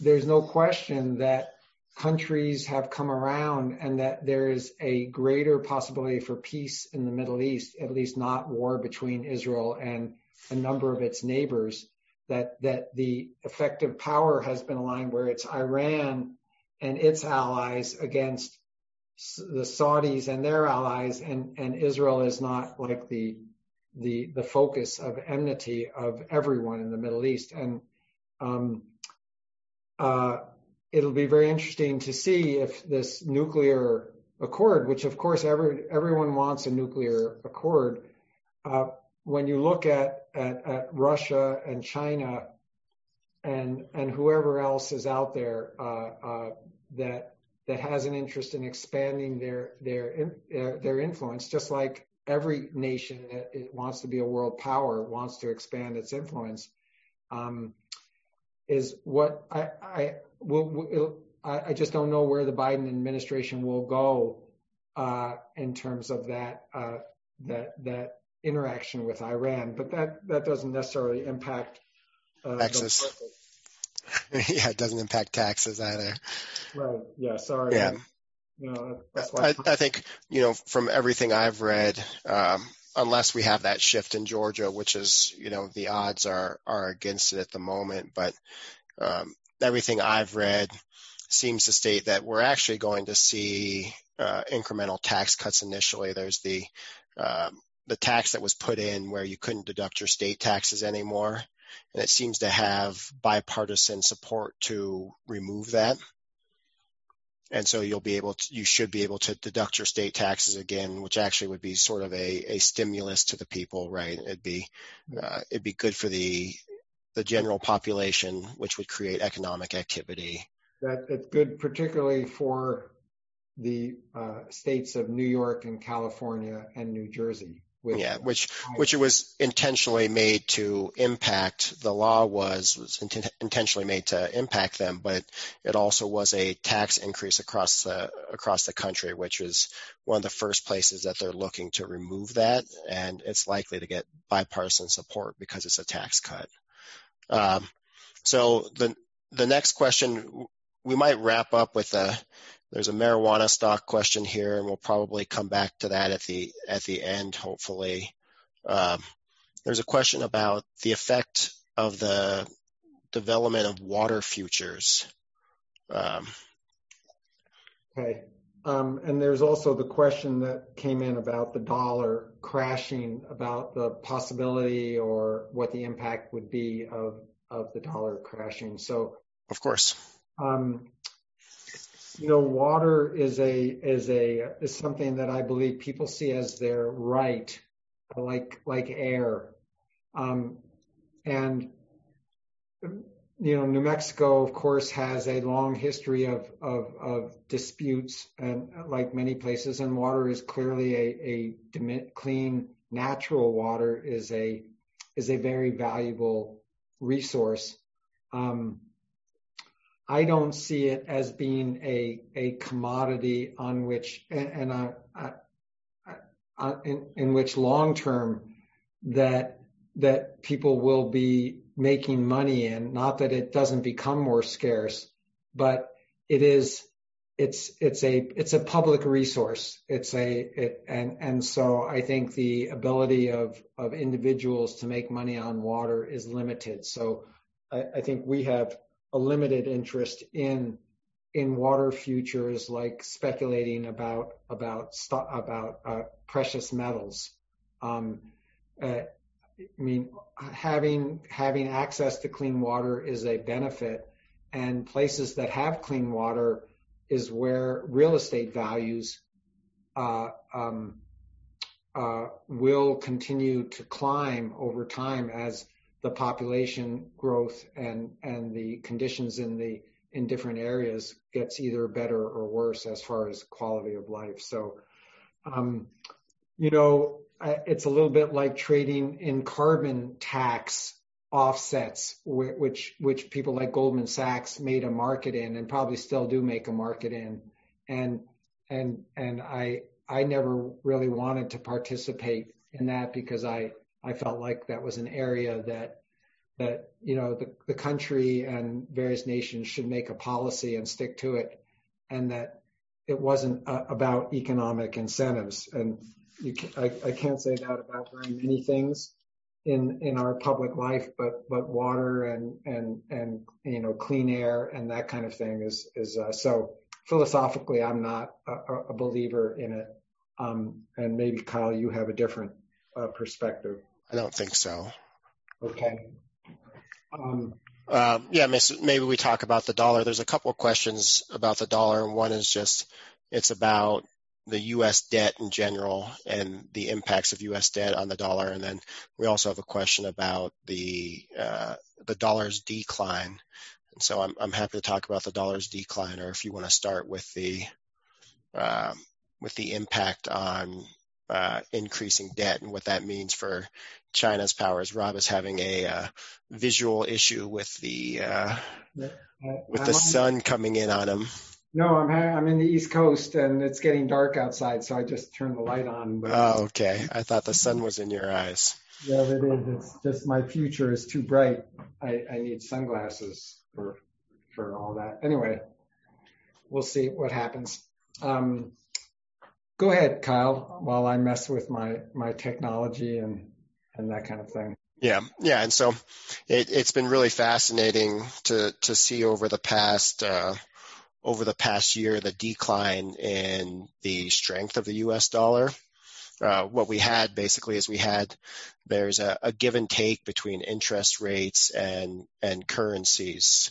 there's no question that countries have come around and that there is a greater possibility for peace in the Middle East, at least not war between Israel and a number of its neighbors, that, that the effective power has been aligned where it's Iran and its allies against the Saudis and their allies, and, and Israel is not like the the the focus of enmity of everyone in the Middle East, and um, uh, it'll be very interesting to see if this nuclear accord, which of course every everyone wants a nuclear accord, uh, when you look at, at at Russia and China and and whoever else is out there uh, uh that that has an interest in expanding their their their influence, just like every nation that wants to be a world power wants to expand its influence. Um, is what I I will I, I, just don't know where the Biden administration will go uh, in terms of that uh, that that interaction with Iran, but that that doesn't necessarily impact uh, taxes. yeah, it doesn't impact taxes either. Right. Yeah. Sorry. Yeah you know, that's why I, I think, you know, from everything I've read, um, unless we have that shift in Georgia, which is, you know, the odds are, are against it at the moment. But, um, everything I've read seems to state that we're actually going to see uh, incremental tax cuts initially. There's the uh, the tax that was put in where you couldn't deduct your state taxes anymore, and it seems to have bipartisan support to remove that. And so you'll be able to, you should be able to deduct your state taxes again, which actually would be sort of a, a stimulus to the people, right? It'd be, uh, it'd be good for the, the general population, which would create economic activity. That it's good, particularly for the uh, states of New York and California and New Jersey. Yeah, which which it was intentionally made to impact. The law was was int- intentionally made to impact them, but it also was a tax increase across the across the country, which is one of the first places that they're looking to remove that, and it's likely to get bipartisan support because it's a tax cut. Um, so the the next question we might wrap up with a there's a marijuana stock question here, and we'll probably come back to that at the at the end, hopefully. Um, there's a question about the effect of the development of water futures. Um, okay. Um, and there's also the question that came in about the dollar crashing, about the possibility or what the impact would be of of the dollar crashing. So, of course, um, you know, water is a is a is something that I believe people see as their right, like like air, um, and you know, New Mexico, of course, has a long history of of, of disputes, and like many places, and water is clearly a, a clean natural water is a is a very valuable resource. Um, I don't see it as being a a commodity on which and, and in, in which long term that that people will be making money in. Not that it doesn't become more scarce, but it is it's it's a it's a public resource. It's a it, and and so I think the ability of of individuals to make money on water is limited. So I, I think we have a limited interest in in water futures, like speculating about about about uh, precious metals. Um, uh, I mean, having having access to clean water is a benefit, and places that have clean water is where real estate values uh, um, uh, will continue to climb over time as the population growth and and the conditions in the in different areas gets either better or worse as far as quality of life. So, um, you know, it's a little bit like trading in carbon tax offsets, which which people like Goldman Sachs made a market in, and probably still do make a market in, and and and I I never really wanted to participate in that because I I felt like that was an area that that you know the, the country and various nations should make a policy and stick to it, and that it wasn't uh, about economic incentives. And you can, I, I can't say that about very many things in in our public life, but but water and and and you know clean air and that kind of thing is is uh, so philosophically I'm not a, a believer in it. Um, and maybe Kyle, you have a different uh, perspective. I don't think so. Okay. Um, uh, yeah, maybe we talk about the dollar. There's a couple of questions about the dollar, and one is just it's about the U.S. debt in general and the impacts of U.S. debt on the dollar, and then we also have a question about the uh, the dollar's decline. And so I'm I'm happy to talk about the dollar's decline, or if you want to start with the um, with the impact on uh, increasing debt and what that means for China's powers. Rob is having a uh, visual issue with the uh, with the sun coming in on him. No, I'm ha- I'm in the East Coast and it's getting dark outside, so I just turned the light on. But... Oh, okay. I thought the sun was in your eyes. Yeah, it is. It's just my future is too bright. I, I need sunglasses for for all that. Anyway, we'll see what happens. Um, go ahead, Kyle, while I mess with my my technology and and that kind of thing. Yeah, yeah, and so it, has been really fascinating to to see over the past uh, over the past year, the decline in the strength of the US dollar. Uh, what we had basically is we had there's a, a give and take between interest rates and and currencies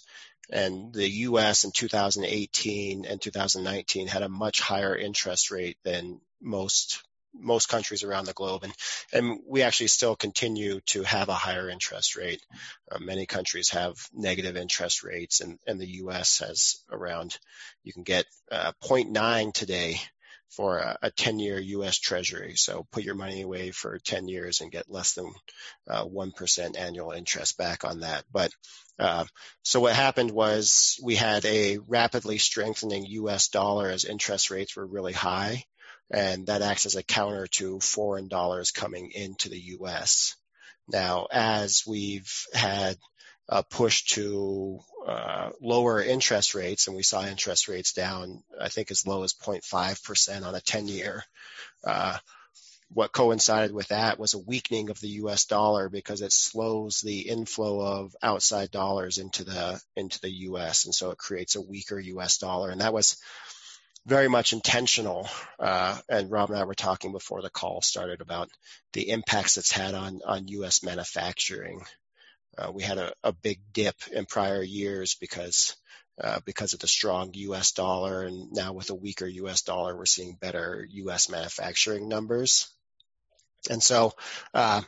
and the US in 2018 and 2019 had a much higher interest rate than most most countries around the globe and and we actually still continue to have a higher interest rate. Uh, many countries have negative interest rates and and the US has around you can get uh, 0.9 today for a, a 10 year US treasury. So put your money away for 10 years and get less than uh, 1% annual interest back on that. But uh, so what happened was we had a rapidly strengthening US dollar as interest rates were really high and that acts as a counter to foreign dollars coming into the U.S. Now, as we've had a push to uh, lower interest rates, and we saw interest rates down, I think, as low as 0.5% on a 10-year. Uh, what coincided with that was a weakening of the U.S. dollar because it slows the inflow of outside dollars into the into the U.S. and so it creates a weaker U.S. dollar, and that was very much intentional. Uh, and Rob and I were talking before the call started about the impacts it's had on on U.S. manufacturing. Uh, we had a, a, big dip in prior years because uh, because of the strong U.S. dollar, and now with a weaker U.S. dollar, we're seeing better U.S. manufacturing numbers. And so, uh,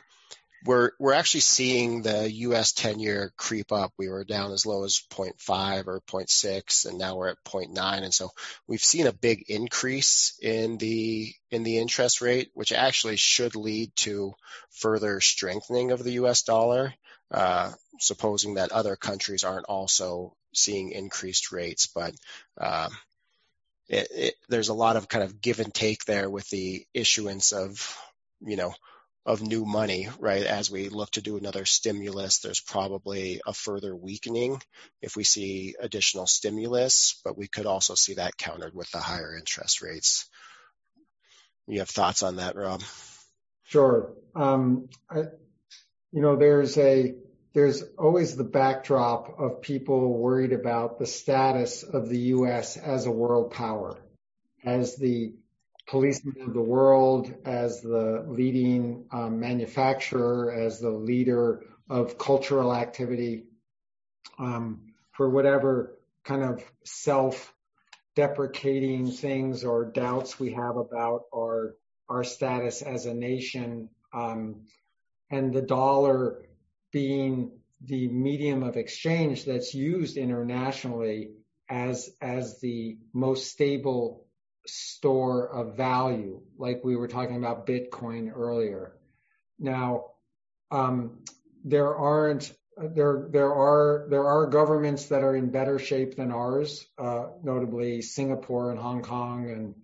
we're we're actually seeing the U.S. 10-year creep up. We were down as low as 0.5 or 0.6, and now we're at 0.9. And so we've seen a big increase in the in the interest rate, which actually should lead to further strengthening of the U.S. dollar, uh, supposing that other countries aren't also seeing increased rates. But uh, it, it, there's a lot of kind of give and take there with the issuance of, you know, of new money, right? As we look to do another stimulus, there's probably a further weakening if we see additional stimulus, but we could also see that countered with the higher interest rates. You have thoughts on that, Rob? Sure. Um, I, you know, there's a there's always the backdrop of people worried about the status of the U.S. as a world power, as the policeman of the world, as the leading um, manufacturer, as the leader of cultural activity, um, for whatever kind of self-deprecating things or doubts we have about our our status as a nation, um, and the dollar being the medium of exchange that's used internationally as as the most stable store of value, like we were talking about Bitcoin earlier. Now, um, there aren't there there are there are governments that are in better shape than ours, uh, notably Singapore and Hong Kong and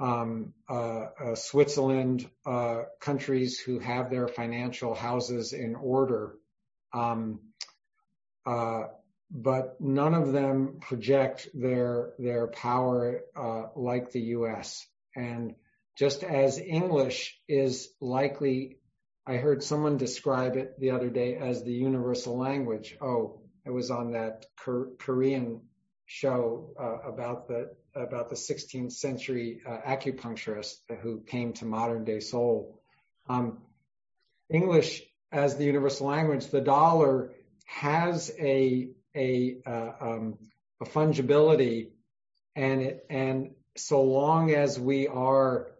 um, uh, uh, Switzerland, uh, countries who have their financial houses in order. Um, uh, but none of them project their their power uh, like the U.S. And just as English is likely, I heard someone describe it the other day as the universal language. Oh, it was on that Korean show uh, about the about the 16th century uh, acupuncturist who came to modern day Seoul. Um, English as the universal language, the dollar has a a, uh, um, a fungibility and it, and so long as we are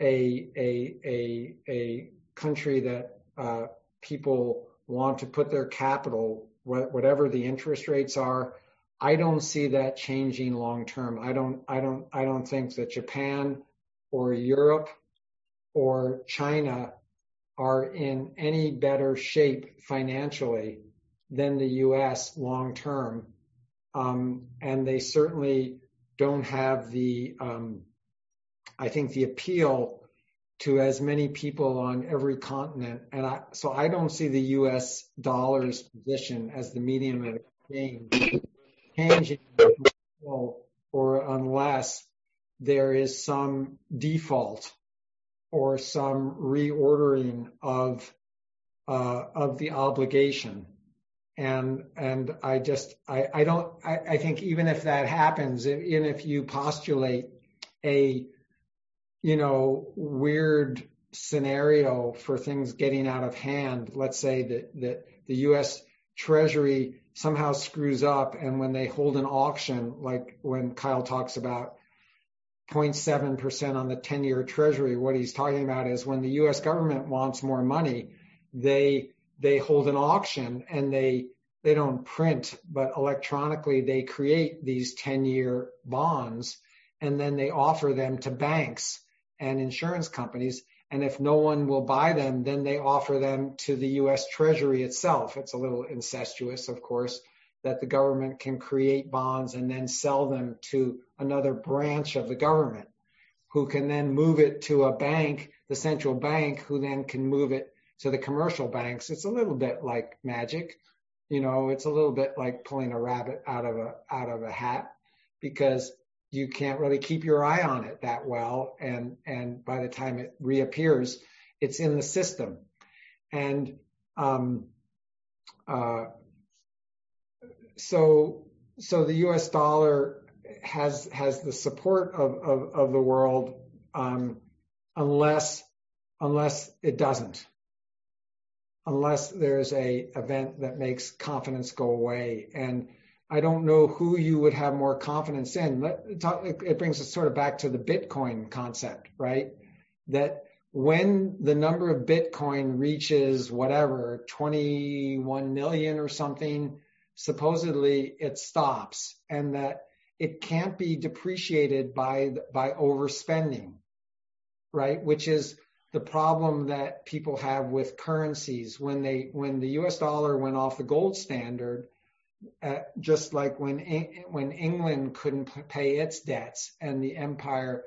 a a a a country that uh, people want to put their capital, whatever the interest rates are, I don't see that changing long term. I don't I don't I don't think that Japan or Europe or China are in any better shape financially than the U.S. long term. Um, and they certainly don't have the, um, I think, the appeal to as many people on every continent. And I, so I don't see the U.S. dollar's position as the medium of exchange changing or unless there is some default or some reordering of uh, of the obligation and and I just I I don't I, I think even if that happens, even if you postulate a you know weird scenario for things getting out of hand, let's say that that the U.S. Treasury somehow screws up, and when they hold an auction, like when Kyle talks about 0.7% on the 10 year treasury. What he's talking about is when the US government wants more money, they they hold an auction and they they don't print, but electronically they create these 10 year bonds and then they offer them to banks and insurance companies. And if no one will buy them, then they offer them to the US Treasury itself. It's a little incestuous, of course, that the government can create bonds and then sell them to another branch of the government who can then move it to a bank, the central bank, who then can move it to the commercial banks. It's a little bit like magic. You know, it's a little bit like pulling a rabbit out of a out of a hat because you can't really keep your eye on it that well and and by the time it reappears it's in the system and um, uh, so so the U.S. dollar has has the support of of, of the world um, unless unless it doesn't unless there's a event that makes confidence go away and I don't know who you would have more confidence in. It brings us sort of back to the Bitcoin concept, right? That when the number of Bitcoin reaches whatever, 21 million or something, supposedly it stops and that it can't be depreciated by by overspending right which is the problem that people have with currencies when they when the US dollar went off the gold standard uh, just like when when England couldn't pay its debts and the empire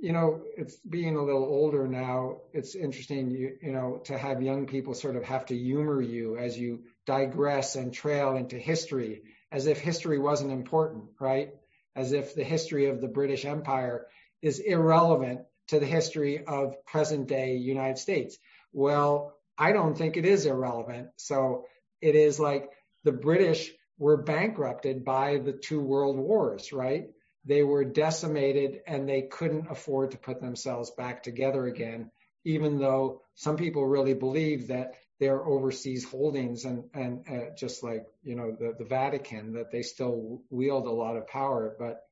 you know, it's being a little older now. It's interesting, you, you know, to have young people sort of have to humor you as you digress and trail into history, as if history wasn't important, right? As if the history of the British Empire is irrelevant to the history of present day United States. Well, I don't think it is irrelevant. So it is like the British were bankrupted by the two world wars, right? they were decimated and they couldn't afford to put themselves back together again, even though some people really believe that their overseas holdings and, and uh, just like, you know, the, the Vatican, that they still wield a lot of power. But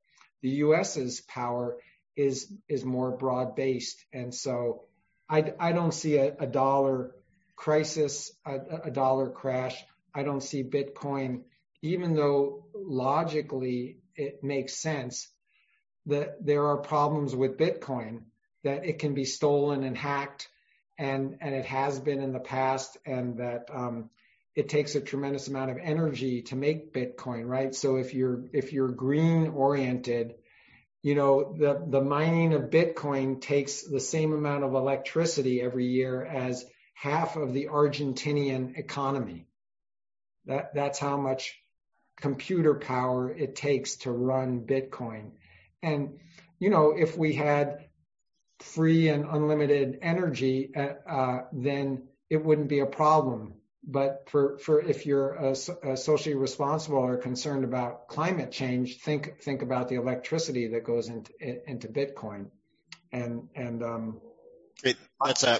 the US's power is, is more broad based. And so I, I don't see a, a dollar crisis, a, a dollar crash. I don't see Bitcoin, even though logically it makes sense that there are problems with Bitcoin, that it can be stolen and hacked, and, and it has been in the past, and that um, it takes a tremendous amount of energy to make Bitcoin, right? So if you're if you're green oriented, you know the the mining of Bitcoin takes the same amount of electricity every year as half of the Argentinian economy. That that's how much computer power it takes to run Bitcoin. And, you know, if we had free and unlimited energy, uh, uh, then it wouldn't be a problem. But for, for if you're socially responsible or concerned about climate change, think think about the electricity that goes into into Bitcoin, and and um, it, that's a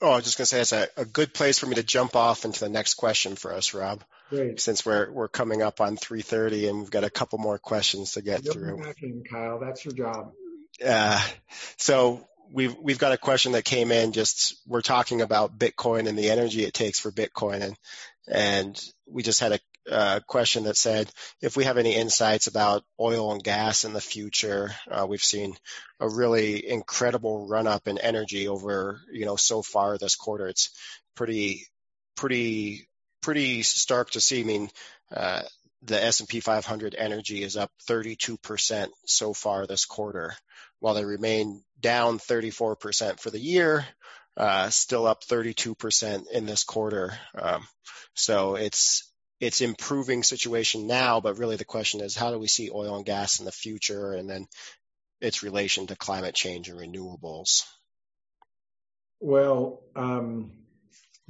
oh I was just gonna say it's a, a good place for me to jump off into the next question for us, Rob. Great. Since we're we're coming up on 3:30 and we've got a couple more questions to get You'll through. Back in, Kyle, that's your job. Uh, so we've we've got a question that came in. Just we're talking about Bitcoin and the energy it takes for Bitcoin, and and we just had a, a question that said if we have any insights about oil and gas in the future. Uh, we've seen a really incredible run up in energy over you know so far this quarter. It's pretty pretty pretty stark to see. I mean, uh, the S&P 500 energy is up 32% so far this quarter, while they remain down 34% for the year, uh, still up 32% in this quarter. Um, so it's it's improving situation now, but really the question is how do we see oil and gas in the future, and then its relation to climate change and renewables. Well, um,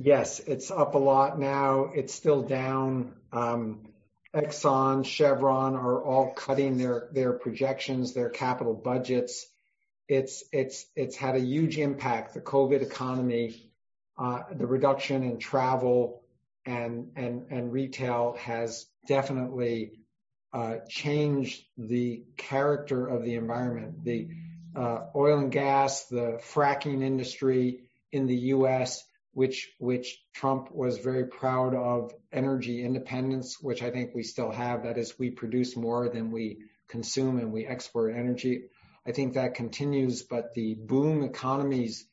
Yes, it's up a lot now. It's still down. Um, Exxon, Chevron are all cutting their projections, their capital budgets. It's it's it's had a huge impact. The COVID economy, uh, the reduction in travel and retail has definitely uh, changed the character of the environment. The uh, oil and gas, the fracking industry in the U.S which which Trump was very proud of energy independence, which I think we still have. That is, we produce more than we consume and we export energy. I think that continues, but the boom economies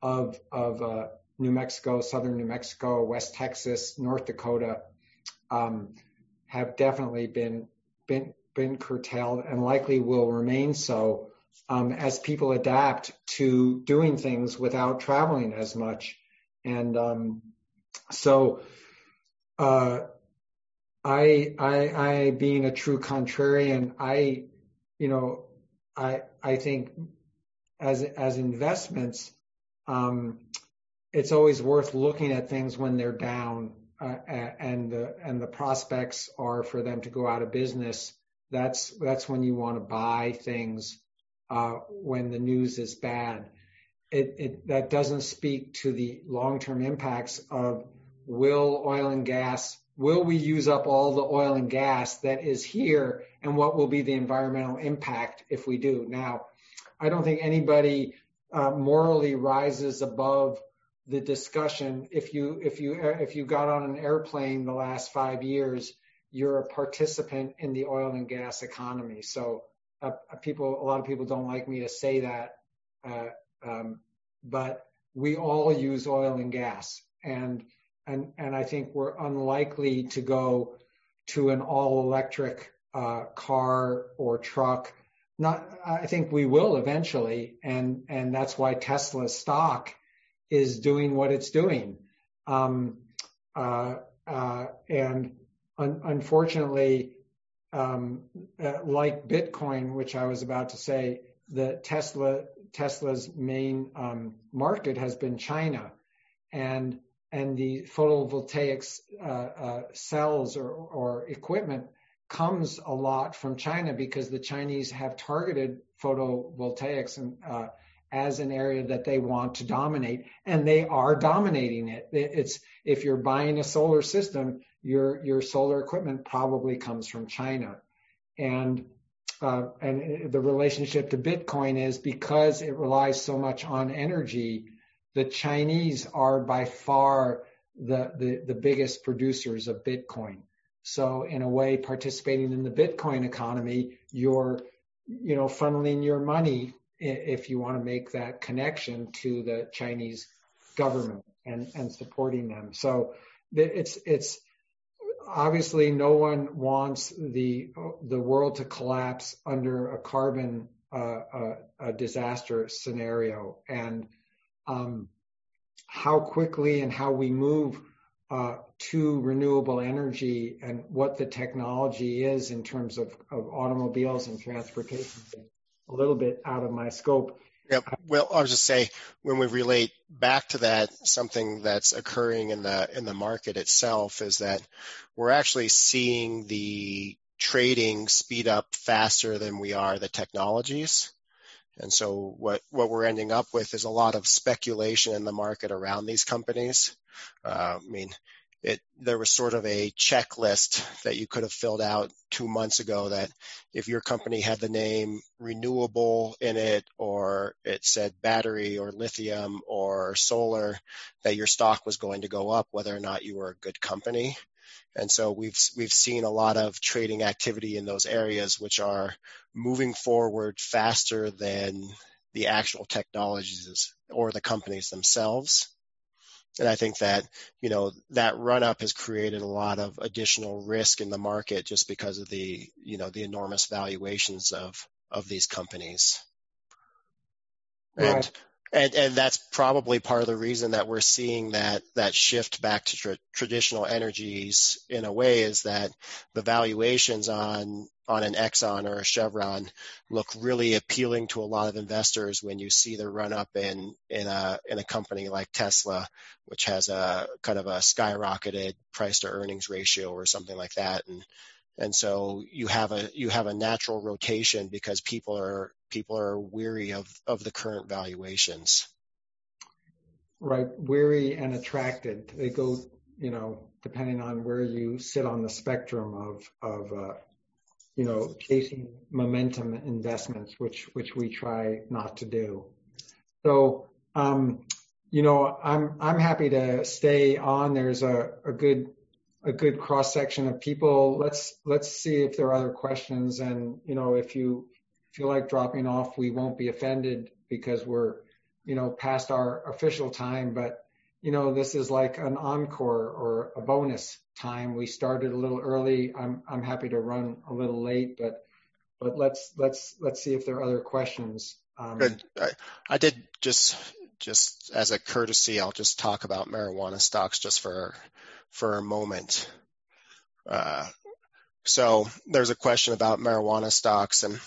of of uh, New Mexico, southern New Mexico, West Texas, North Dakota um, have definitely been been been curtailed and likely will remain so um, as people adapt to doing things without traveling as much. And um, so, uh, I, I, I, being a true contrarian, I, you know, I, I think as as investments, um, it's always worth looking at things when they're down, uh, and the and the prospects are for them to go out of business. That's that's when you want to buy things uh, when the news is bad it, it, that doesn't speak to the long-term impacts of will oil and gas, will we use up all the oil and gas that is here and what will be the environmental impact if we do? Now, I don't think anybody uh, morally rises above the discussion. If you, if you, if you got on an airplane the last five years, you're a participant in the oil and gas economy. So uh, people, a lot of people don't like me to say that. Uh, but we all use oil and gas. And, and, and I think we're unlikely to go to an all electric uh, car or truck. Not, I think we will eventually. And, and that's why Tesla stock is doing what it's doing. Um, uh, uh, and un- unfortunately, um, like Bitcoin, which I was about to say, the Tesla Tesla's main um, market has been China, and and the photovoltaics uh, uh, cells or, or equipment comes a lot from China because the Chinese have targeted photovoltaics and, uh, as an area that they want to dominate, and they are dominating it. It's if you're buying a solar system, your your solar equipment probably comes from China, and Uh, and uh, the relationship to Bitcoin is because it relies so much on energy, the Chinese are by far the, the, the biggest producers of Bitcoin. So in a way, participating in the Bitcoin economy, you're, you know, funneling your money if you want to make that connection to the Chinese government and, and supporting them. So it's, it's, obviously no one wants the the world to collapse under a carbon uh, uh, a disaster scenario, and um, how quickly and how we move uh, to renewable energy and what the technology is in terms of, of automobiles and transportation. A little bit out of my scope. Yep. Well, I'll just say when we relate back to that, something that's occurring in the in the market itself is that we're actually seeing the trading speed up faster than we are the technologies. And so what, what we're ending up with is a lot of speculation in the market around these companies. Uh, I mean, it, there was sort of a checklist that you could have filled out two months ago that if your company had the name renewable in it or it said battery or lithium or solar, that your stock was going to go up whether or not you were a good company. And so we've we've seen a lot of trading activity in those areas which are moving forward faster than the actual technologies or the companies themselves. And I think that, you know, that run up has created a lot of additional risk in the market just because of the, you know, the enormous valuations of, of these companies. Right. And, and, and that's probably part of the reason that we're seeing that, that shift back to tra- traditional energies in a way is that the valuations on, on an Exxon or a Chevron look really appealing to a lot of investors when you see the run up in in a in a company like Tesla, which has a kind of a skyrocketed price to earnings ratio or something like that, and and so you have a you have a natural rotation because people are people are weary of of the current valuations. Right, weary and attracted. They go, you know, depending on where you sit on the spectrum of of uh, you know chasing momentum investments, which which we try not to do. So um, you know, I'm I'm happy to stay on. There's a, a good a good cross section of people. Let's let's see if there are other questions. And you know, if you feel like dropping off, we won't be offended because we're you know past our official time. But you know, this is like an encore or a bonus time. We started a little early. I'm I'm happy to run a little late, but but let's let's let's see if there are other questions. Um. I, I did just just as a courtesy, I'll just talk about marijuana stocks just for for a moment. Uh, so there's a question about marijuana stocks and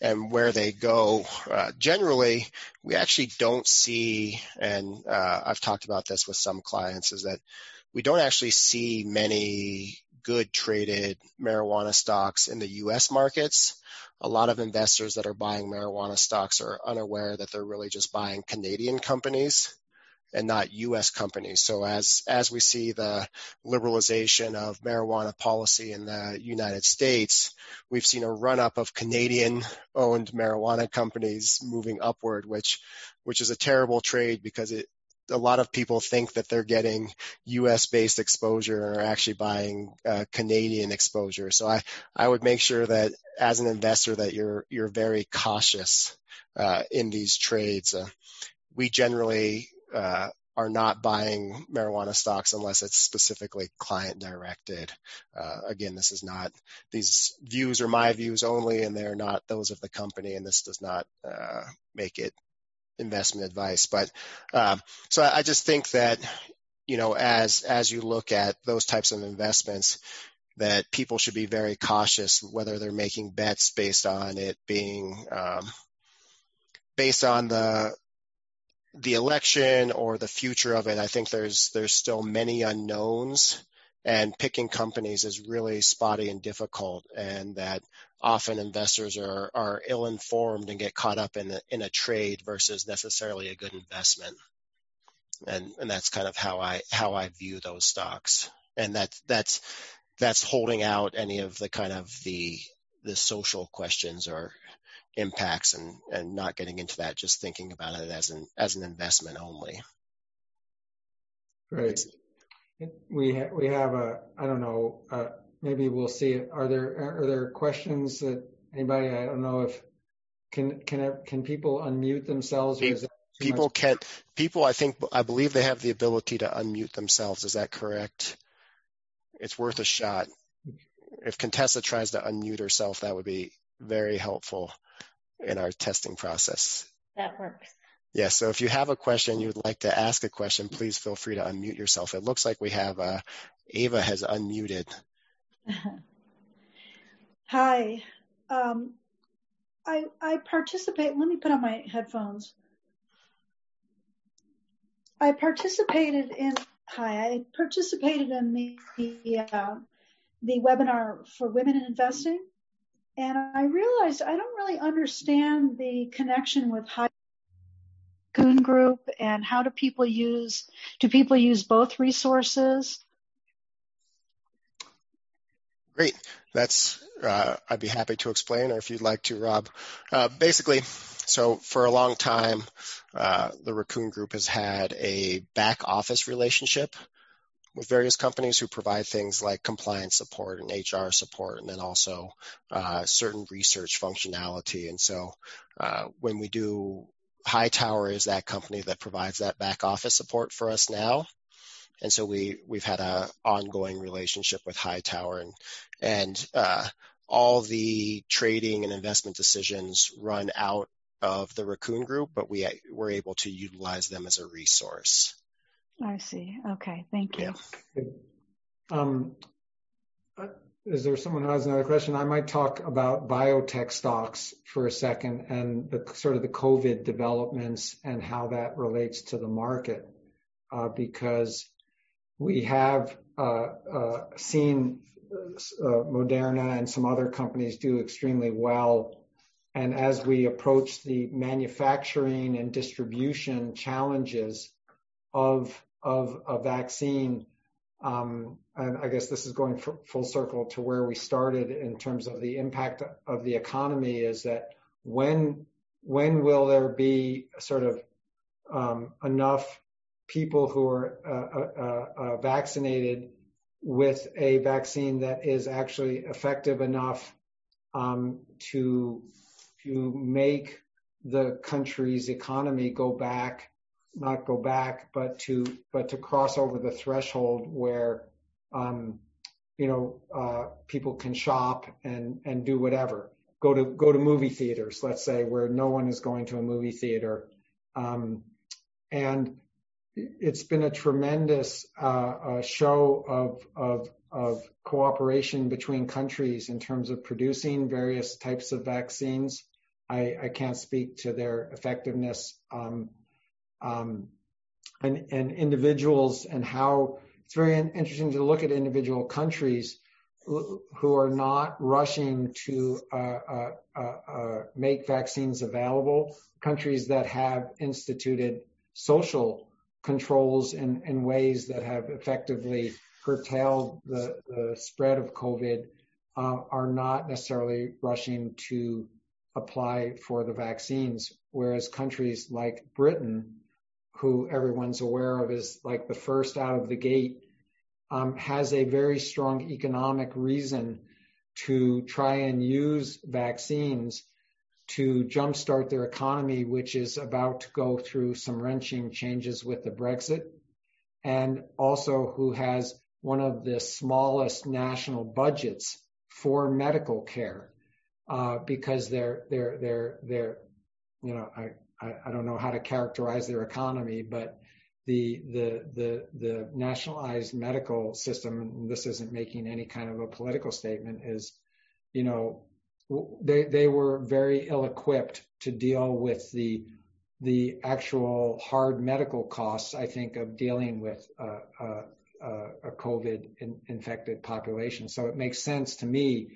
and where they go. Uh, generally, we actually don't see, and uh, I've talked about this with some clients, is that we don't actually see many good traded marijuana stocks in the U.S. markets. A lot of investors that are buying marijuana stocks are unaware that they're really just buying Canadian companies and not U.S. companies. So as as we see the liberalization of marijuana policy in the United States, we've seen a run up of Canadian-owned marijuana companies moving upward, which which is a terrible trade because it a lot of people think that they're getting U.S. based exposure and are actually buying uh, Canadian exposure. So I, I would make sure that as an investor that you're you're very cautious uh, in these trades. Uh, we generally uh, are not buying marijuana stocks unless it's specifically client directed. Uh, again, this is not these views are my views only, and they're not those of the company, and this does not uh, make it investment advice. But uh, so I, I just think that you know as as you look at those types of investments that people should be very cautious whether they're making bets based on it being um, based on the the election or the future of it, I think there's there's still many unknowns, and picking companies is really spotty and difficult, and that often investors are are ill informed and get caught up in a, in a trade versus necessarily a good investment, and and that's kind of how I how I view those stocks, and that that's that's holding out any of the kind of the the social questions or impacts and, and not getting into that, just thinking about it as an as an investment only. Great. We ha- we have a I don't know uh, maybe we'll see it. Are there are there questions that anybody I don't know if can can can people unmute themselves or is people much? can people I think I believe they have the ability to unmute themselves. Is that correct? It's worth a shot. If Contessa tries to unmute herself, that would be very helpful in our testing process. That works. Yeah, so if you have a question, you would like to ask a question, please feel free to unmute yourself. It looks like we have uh, Ava has unmuted. Hi. Um, I, I participate, let me put on my headphones. I participated in, hi, I participated in the, the, uh, the webinar for women in investing and I realized I don't really understand the connection with high Raccoon Group and how do people use do people use both resources? Great. That's uh, I'd be happy to explain, or if you'd like to, Rob. Uh, basically, so for a long time, uh, the Raccoon Group has had a back office relationship with various companies who provide things like compliance support and HR support, and then also uh, certain research functionality. And so uh, when we do Hightower is that company that provides that back office support for us now. And so we we've had a ongoing relationship with Hightower and and uh, all the trading and investment decisions run out of the Raccoon Group, but we were able to utilize them as a resource. I see. Okay. Thank you. Um, is there someone who has another question? I might talk about biotech stocks for a second and the sort of the COVID developments and how that relates to the market, uh, because we have uh, uh, seen uh, Moderna and some other companies do extremely well. And as we approach the manufacturing and distribution challenges of of a vaccine, um, and I guess this is going full circle to where we started in terms of the impact of the economy is that when when will there be sort of um, enough people who are uh, uh, uh, vaccinated with a vaccine that is actually effective enough um, to to make the country's economy go back not go back, but to but to cross over the threshold where um, you know uh, people can shop and and do whatever. Go to go to movie theaters, let's say, where no one is going to a movie theater, um, and it's been a tremendous uh, show of of of cooperation between countries in terms of producing various types of vaccines. I, I can't speak to their effectiveness. Um, um, and, and individuals and how it's very interesting to look at individual countries who are not rushing to uh, uh, uh, uh, make vaccines available, countries that have instituted social controls in, in ways that have effectively curtailed the, the spread of COVID uh, are not necessarily rushing to apply for the vaccines, whereas countries like Britain who everyone's aware of is like the first out of the gate, um, has a very strong economic reason to try and use vaccines to jumpstart their economy, which is about to go through some wrenching changes with the Brexit, and also who has one of the smallest national budgets for medical care, uh, because they're they're they're they're you know I I, I don't know how to characterize their economy, but the the the the nationalized medical system, and this isn't making any kind of a political statement, is you know they they were very ill equipped to deal with the the actual hard medical costs. I think of dealing with uh, uh, uh, a COVID in, infected population. So it makes sense to me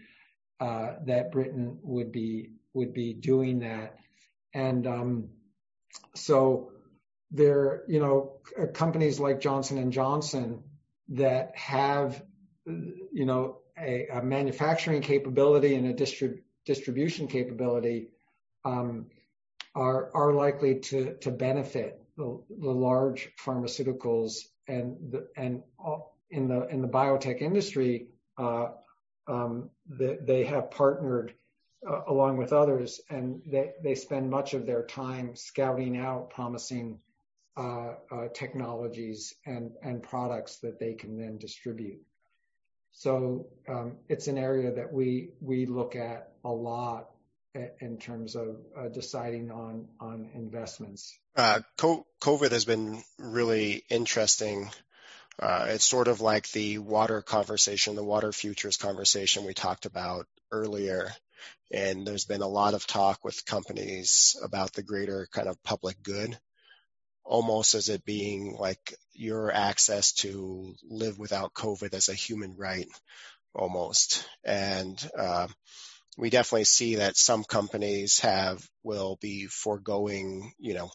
uh, that Britain would be would be doing that. And um, so there, you know, companies like Johnson and Johnson that have, you know, a, a manufacturing capability and a distrib- distribution capability um, are are likely to to benefit the, the large pharmaceuticals and the, and in the in the biotech industry. Uh, um, the, they have partnered uh, along with others, and they, they spend much of their time scouting out promising uh, uh, technologies and, and products that they can then distribute. So um, it's an area that we we look at a lot in terms of uh, deciding on on investments. Uh, COVID has been really interesting. Uh, it's sort of like the water conversation, the water futures conversation we talked about earlier. And there's been a lot of talk with companies about the greater kind of public good, almost as it being like your access to live without COVID as a human right, almost. And uh, we definitely see that some companies have will be foregoing, you know,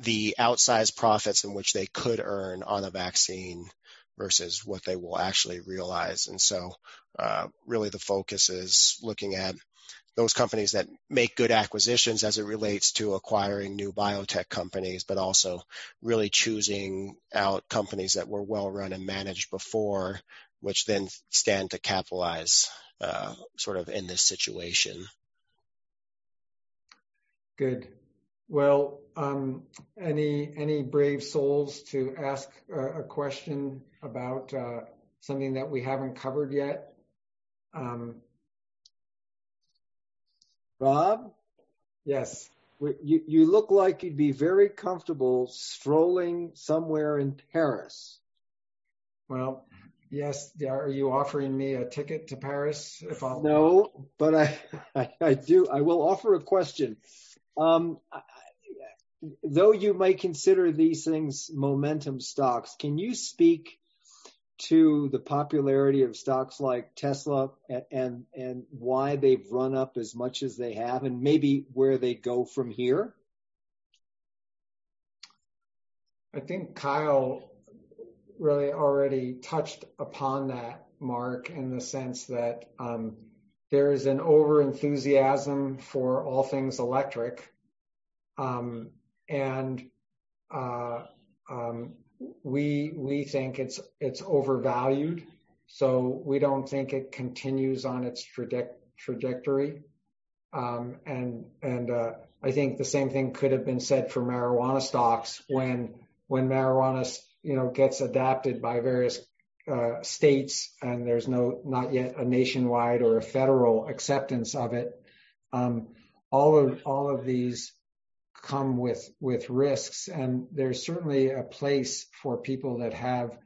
the outsized profits in which they could earn on a vaccine versus what they will actually realize. And so, uh, really, the focus is looking at those companies that make good acquisitions as it relates to acquiring new biotech companies, but also really choosing out companies that were well run and managed before, which then stand to capitalize uh, sort of in this situation. Good. Well, um, any any brave souls to ask a, a question about uh, something that we haven't covered yet? Um, Rob? Yes. You, you look like you'd be very comfortable strolling somewhere in Paris. Well, Yes. Are you offering me a ticket to Paris? If I'll... No, but I, I, I do. I will offer a question. Um, though you might consider these things momentum stocks, can you speak to the popularity of stocks like Tesla and, and, and why they've run up as much as they have and maybe where they go from here? I think Kyle really already touched upon that, Mark, in the sense that um, there is an over enthusiasm for all things electric. Um, and uh, um, we we think it's it's overvalued, so we don't think it continues on its trajectory. Um, and and uh, I think the same thing could have been said for marijuana stocks when when marijuana you know gets adapted by various uh, states and there's no not yet a nationwide or a federal acceptance of it. Um, all of all of these come with with risks, and there's certainly a place for people that have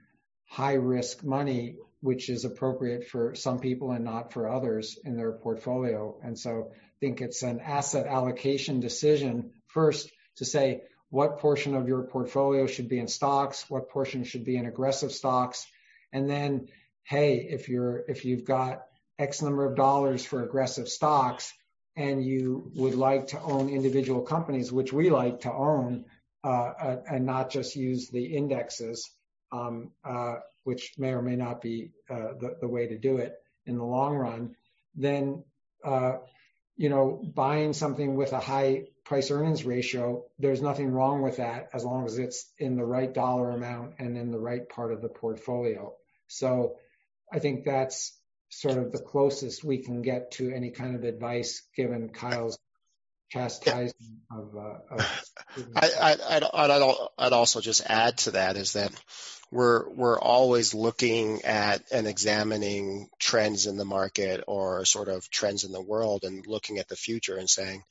high risk money, which is appropriate for some people and not for others in their portfolio. And so I think it's an asset allocation decision first to say what portion of your portfolio should be in stocks, what portion should be in aggressive stocks, and then hey, if you're if you've got X number of dollars for aggressive stocks, and you would like to own individual companies, which we like to own, uh, uh, and not just use the indexes, um, uh, which may or may not be the way to do it in the long run, then you know buying something with a high price earnings ratio, there's nothing wrong with that as long as it's in the right dollar amount and in the right part of the portfolio. So I think that's sort of the closest we can get to any kind of advice given Kyle's chastisement of. Uh, of I, I'd, I'd, I'd also just add to that is that we're we're always looking at and examining trends in the market or sort of trends in the world and looking at the future and saying,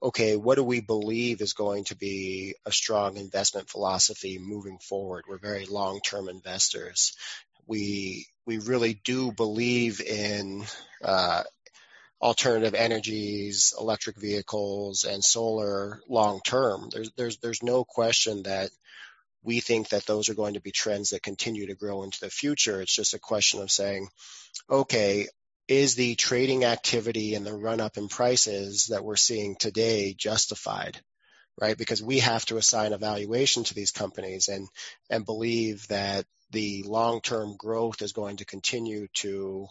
okay, what do we believe is going to be a strong investment philosophy moving forward? We're very long-term investors. We we really do believe in uh, alternative energies, electric vehicles, and solar long term. There's there's there's no question that we think that those are going to be trends that continue to grow into the future. It's just a question of saying, okay, is the trading activity and the run up in prices that we're seeing today justified? Right? Because we have to assign a valuation to these companies and, and believe that the long-term growth is going to continue to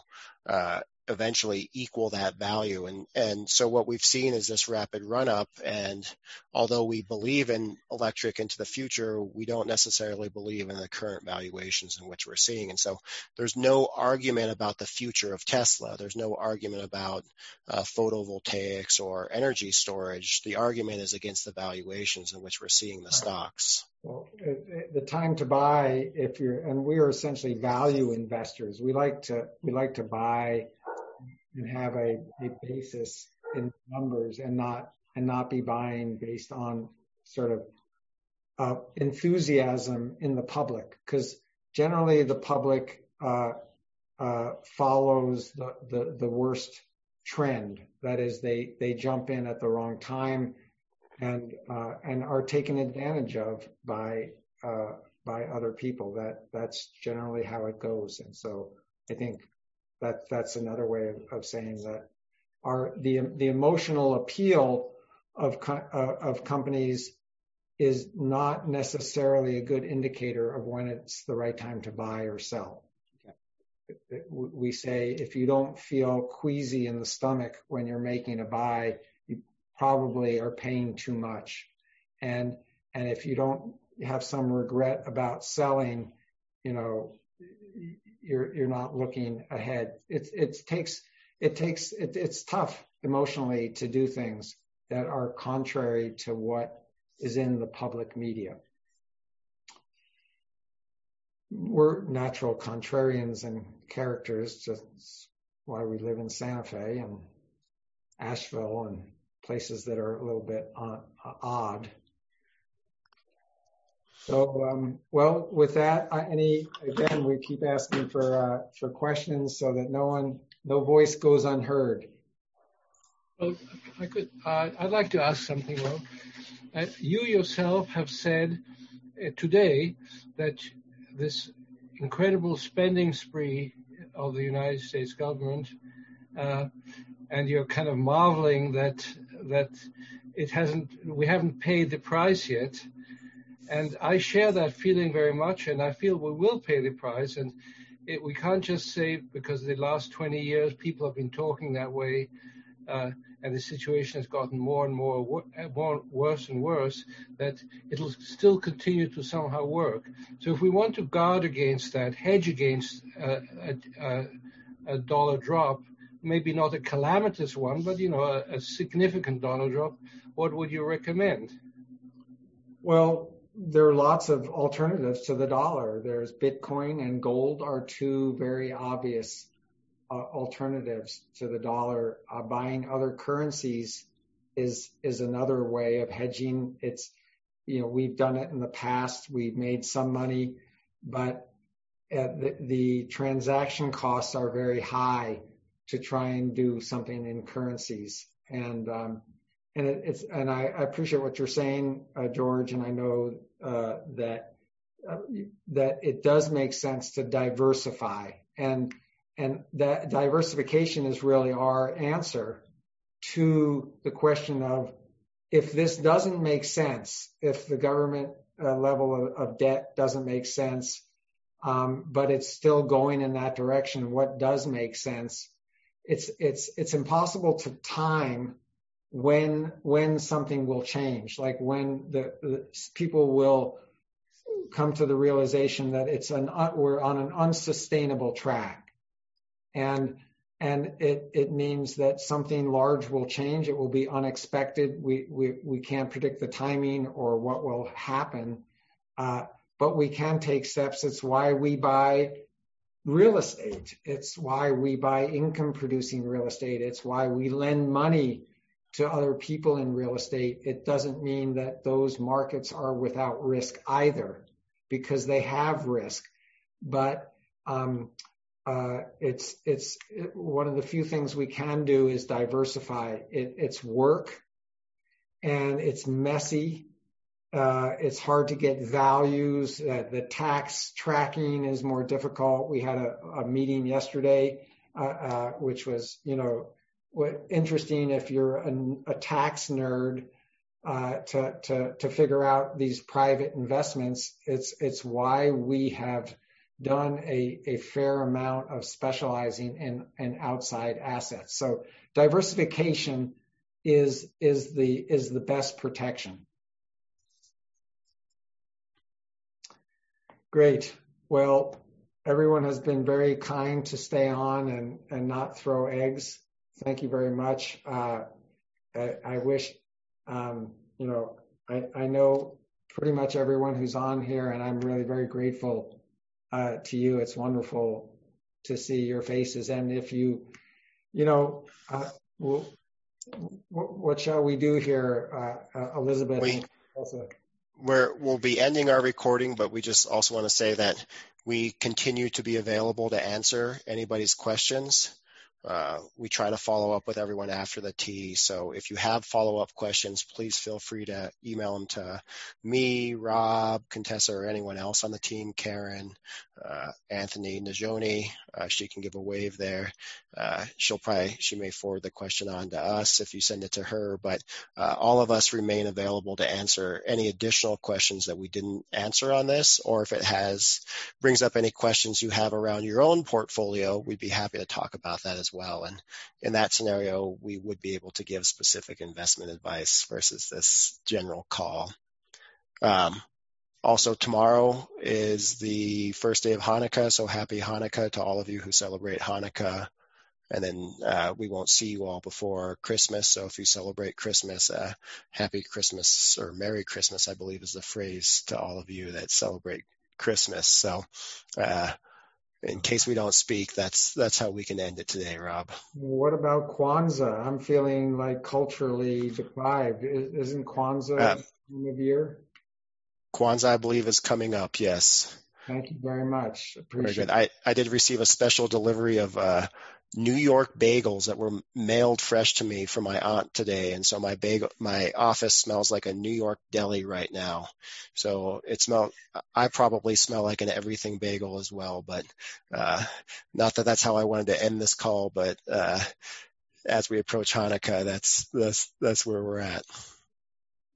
uh, eventually equal that value. And, and so what we've seen is this rapid run up. And although we believe in electric into the future, we don't necessarily believe in the current valuations in which we're seeing. And so there's no argument about the future of Tesla. There's no argument about uh, photovoltaics or energy storage. The argument is against the valuations in which we're seeing the stocks. Well, the time to buy, if you're, and we are essentially value investors. We like to, we like to buy and have a, a basis in numbers and not and not be buying based on sort of uh, enthusiasm in the public. Because generally the public uh, uh, follows the, the, the worst trend. That is they they jump in at the wrong time and uh, and are taken advantage of by uh, by other people. That that's generally how it goes. And so I think that's another way of, saying that our the the emotional appeal of uh, of companies is not necessarily a good indicator of when it's the right time to buy or sell. We say if you don't feel queasy in the stomach when you're making a buy, you probably are paying too much. And and if you don't have some regret about selling, you know, you're you're not looking ahead. It it takes it takes it, it's tough emotionally to do things that are contrary to what is in the public media. We're natural contrarians and characters, just why we live in Santa Fe and Asheville and places that are a little bit uh, odd. So, um, well, with that, any again, we keep asking for uh, for questions so that no one, no voice goes unheard. Well, I could. Uh, I'd like to ask something. Uh, you yourself have said today that this incredible spending spree of the United States government, and you're kind of marveling that that it hasn't. We haven't paid the price yet. And I share that feeling very much, and I feel we will pay the price. And it, we can't just say because the last 20 years people have been talking that way, uh, and the situation has gotten more and more, more worse and worse, that it'll still continue to somehow work. So if we want to guard against that, hedge against uh, a, a, a, dollar drop, maybe not a calamitous one, but you know a, a significant dollar drop, what would you recommend? Well, there are lots of alternatives to the dollar. There's Bitcoin and gold are two very obvious uh, alternatives to the dollar. Uh, buying other currencies is is another way of hedging. It's you know we've done it in the past. We've made some money, but uh, the, the transaction costs are very high to try and do something in currencies. And um, and it, it's and I, I, appreciate what you're saying, uh, George, and I know uh, that uh, that it does make sense to diversify, and and that diversification is really our answer to the question of if this doesn't make sense, if the government uh, level of, of, debt doesn't make sense, um, but it's still going in that direction, what does make sense? It's it's it's impossible to time when when something will change, like when the, the people will come to the realization that it's an we're on an unsustainable track, and and it it means that something large will change. It will be unexpected. We we we can't predict the timing or what will happen, uh, but we can take steps. It's why we buy real estate. It's why we buy income producing real estate. It's why we lend money to other people in real estate, it doesn't mean that those markets are without risk either, because they have risk. But um, uh, it's it's it, one of the few things we can do is diversify. It, it's work, and it's messy. Uh, it's hard to get values. Uh, the tax tracking is more difficult. We had a, a meeting yesterday, uh, uh, which was you know interesting if you're an, a tax nerd uh, to to to figure out these private investments. It's it's why we have done a, a fair amount of specializing in, in outside assets. So diversification is is the is the best protection. Great. Well, everyone has been very kind to stay on and, and not throw eggs. Thank you very much. Uh, I, I, wish, um, you know, I, I, know pretty much everyone who's on here, and I'm really very grateful uh, to you. It's wonderful to see your faces. And if you, you know, uh, we'll, what shall we do here, uh, uh, Elizabeth? We, we're, we'll be ending our recording, but we just also want to say that we continue to be available to answer anybody's questions. Uh, we try to follow up with everyone after the tea. So if you have follow up questions, please feel free to email them to me, Rob, Contessa, or anyone else on the team, Karen, uh, Anthony Najoni. Uh, she can give a wave there. Uh, she'll probably, she may forward the question on to us if you send it to her, but uh, all of us remain available to answer any additional questions that we didn't answer on this, or if it has, brings up any questions you have around your own portfolio, we'd be happy to talk about that as well. And in that scenario, we would be able to give specific investment advice versus this general call. Um, also, tomorrow is the first day of Hanukkah, so happy Hanukkah to all of you who celebrate Hanukkah. And then uh, we won't see you all before Christmas. So if you celebrate Christmas, uh, happy Christmas or Merry Christmas, I believe is the phrase to all of you that celebrate Christmas. So uh, in case we don't speak, that's that's how we can end it today, Rob. What about Kwanzaa? I'm feeling like culturally deprived. Isn't Kwanzaa uh, time of year? Kwanzaa, I believe, is coming up. Yes. Thank you very much. Appreciate very good. I, I did receive a special delivery of uh, New York bagels that were mailed fresh to me from my aunt today, and so my bagel, my office smells like a New York deli right now. So it smell. I probably smell like an everything bagel as well, but uh, not that that's how I wanted to end this call. But uh, as we approach Hanukkah, that's that's that's where we're at.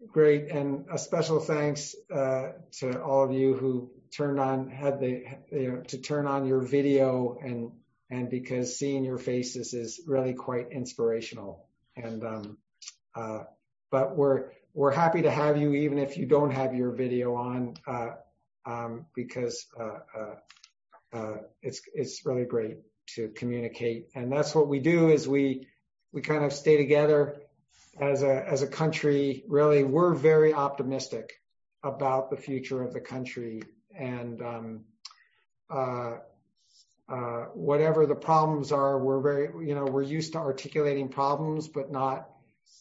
Great, and a special thanks uh, to all of you who turned on had the you know to turn on your video and and because seeing your faces is really quite inspirational. And um, uh, but we're we're happy to have you even if you don't have your video on uh, um, because uh, uh, uh, it's it's really great to communicate. And that's what we do is we we kind of stay together as a as a country. Really, we're very optimistic about the future of the country and um, uh, whatever the problems are, we're very, you know, we're used to articulating problems, but not,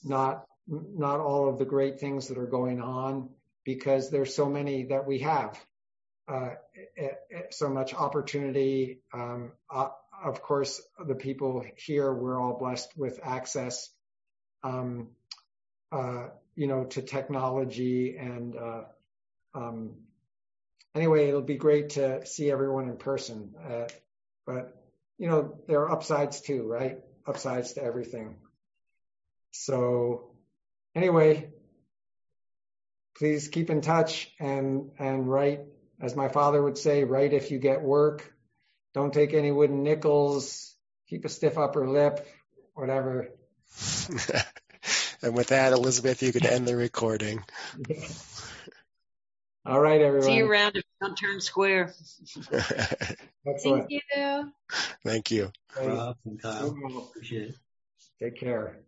not, not all of the great things that are going on because there's so many that we have, uh, so much opportunity. Um, uh, of course, the people here, we're all blessed with access, um, uh, you know, to technology and, uh, um, anyway, it'll be great to see everyone in person. Uh, but, you know, there are upsides too, right? Upsides to everything. So anyway, please keep in touch and, and write, as my father would say, write if you get work. Don't take any wooden nickels. Keep a stiff upper lip, whatever. and with that, Elizabeth, you can end the recording. All right, everyone. See you around if you don't turn square. Excellent. Thank you. Thank you. Rob and Kyle. Appreciate it. Take care.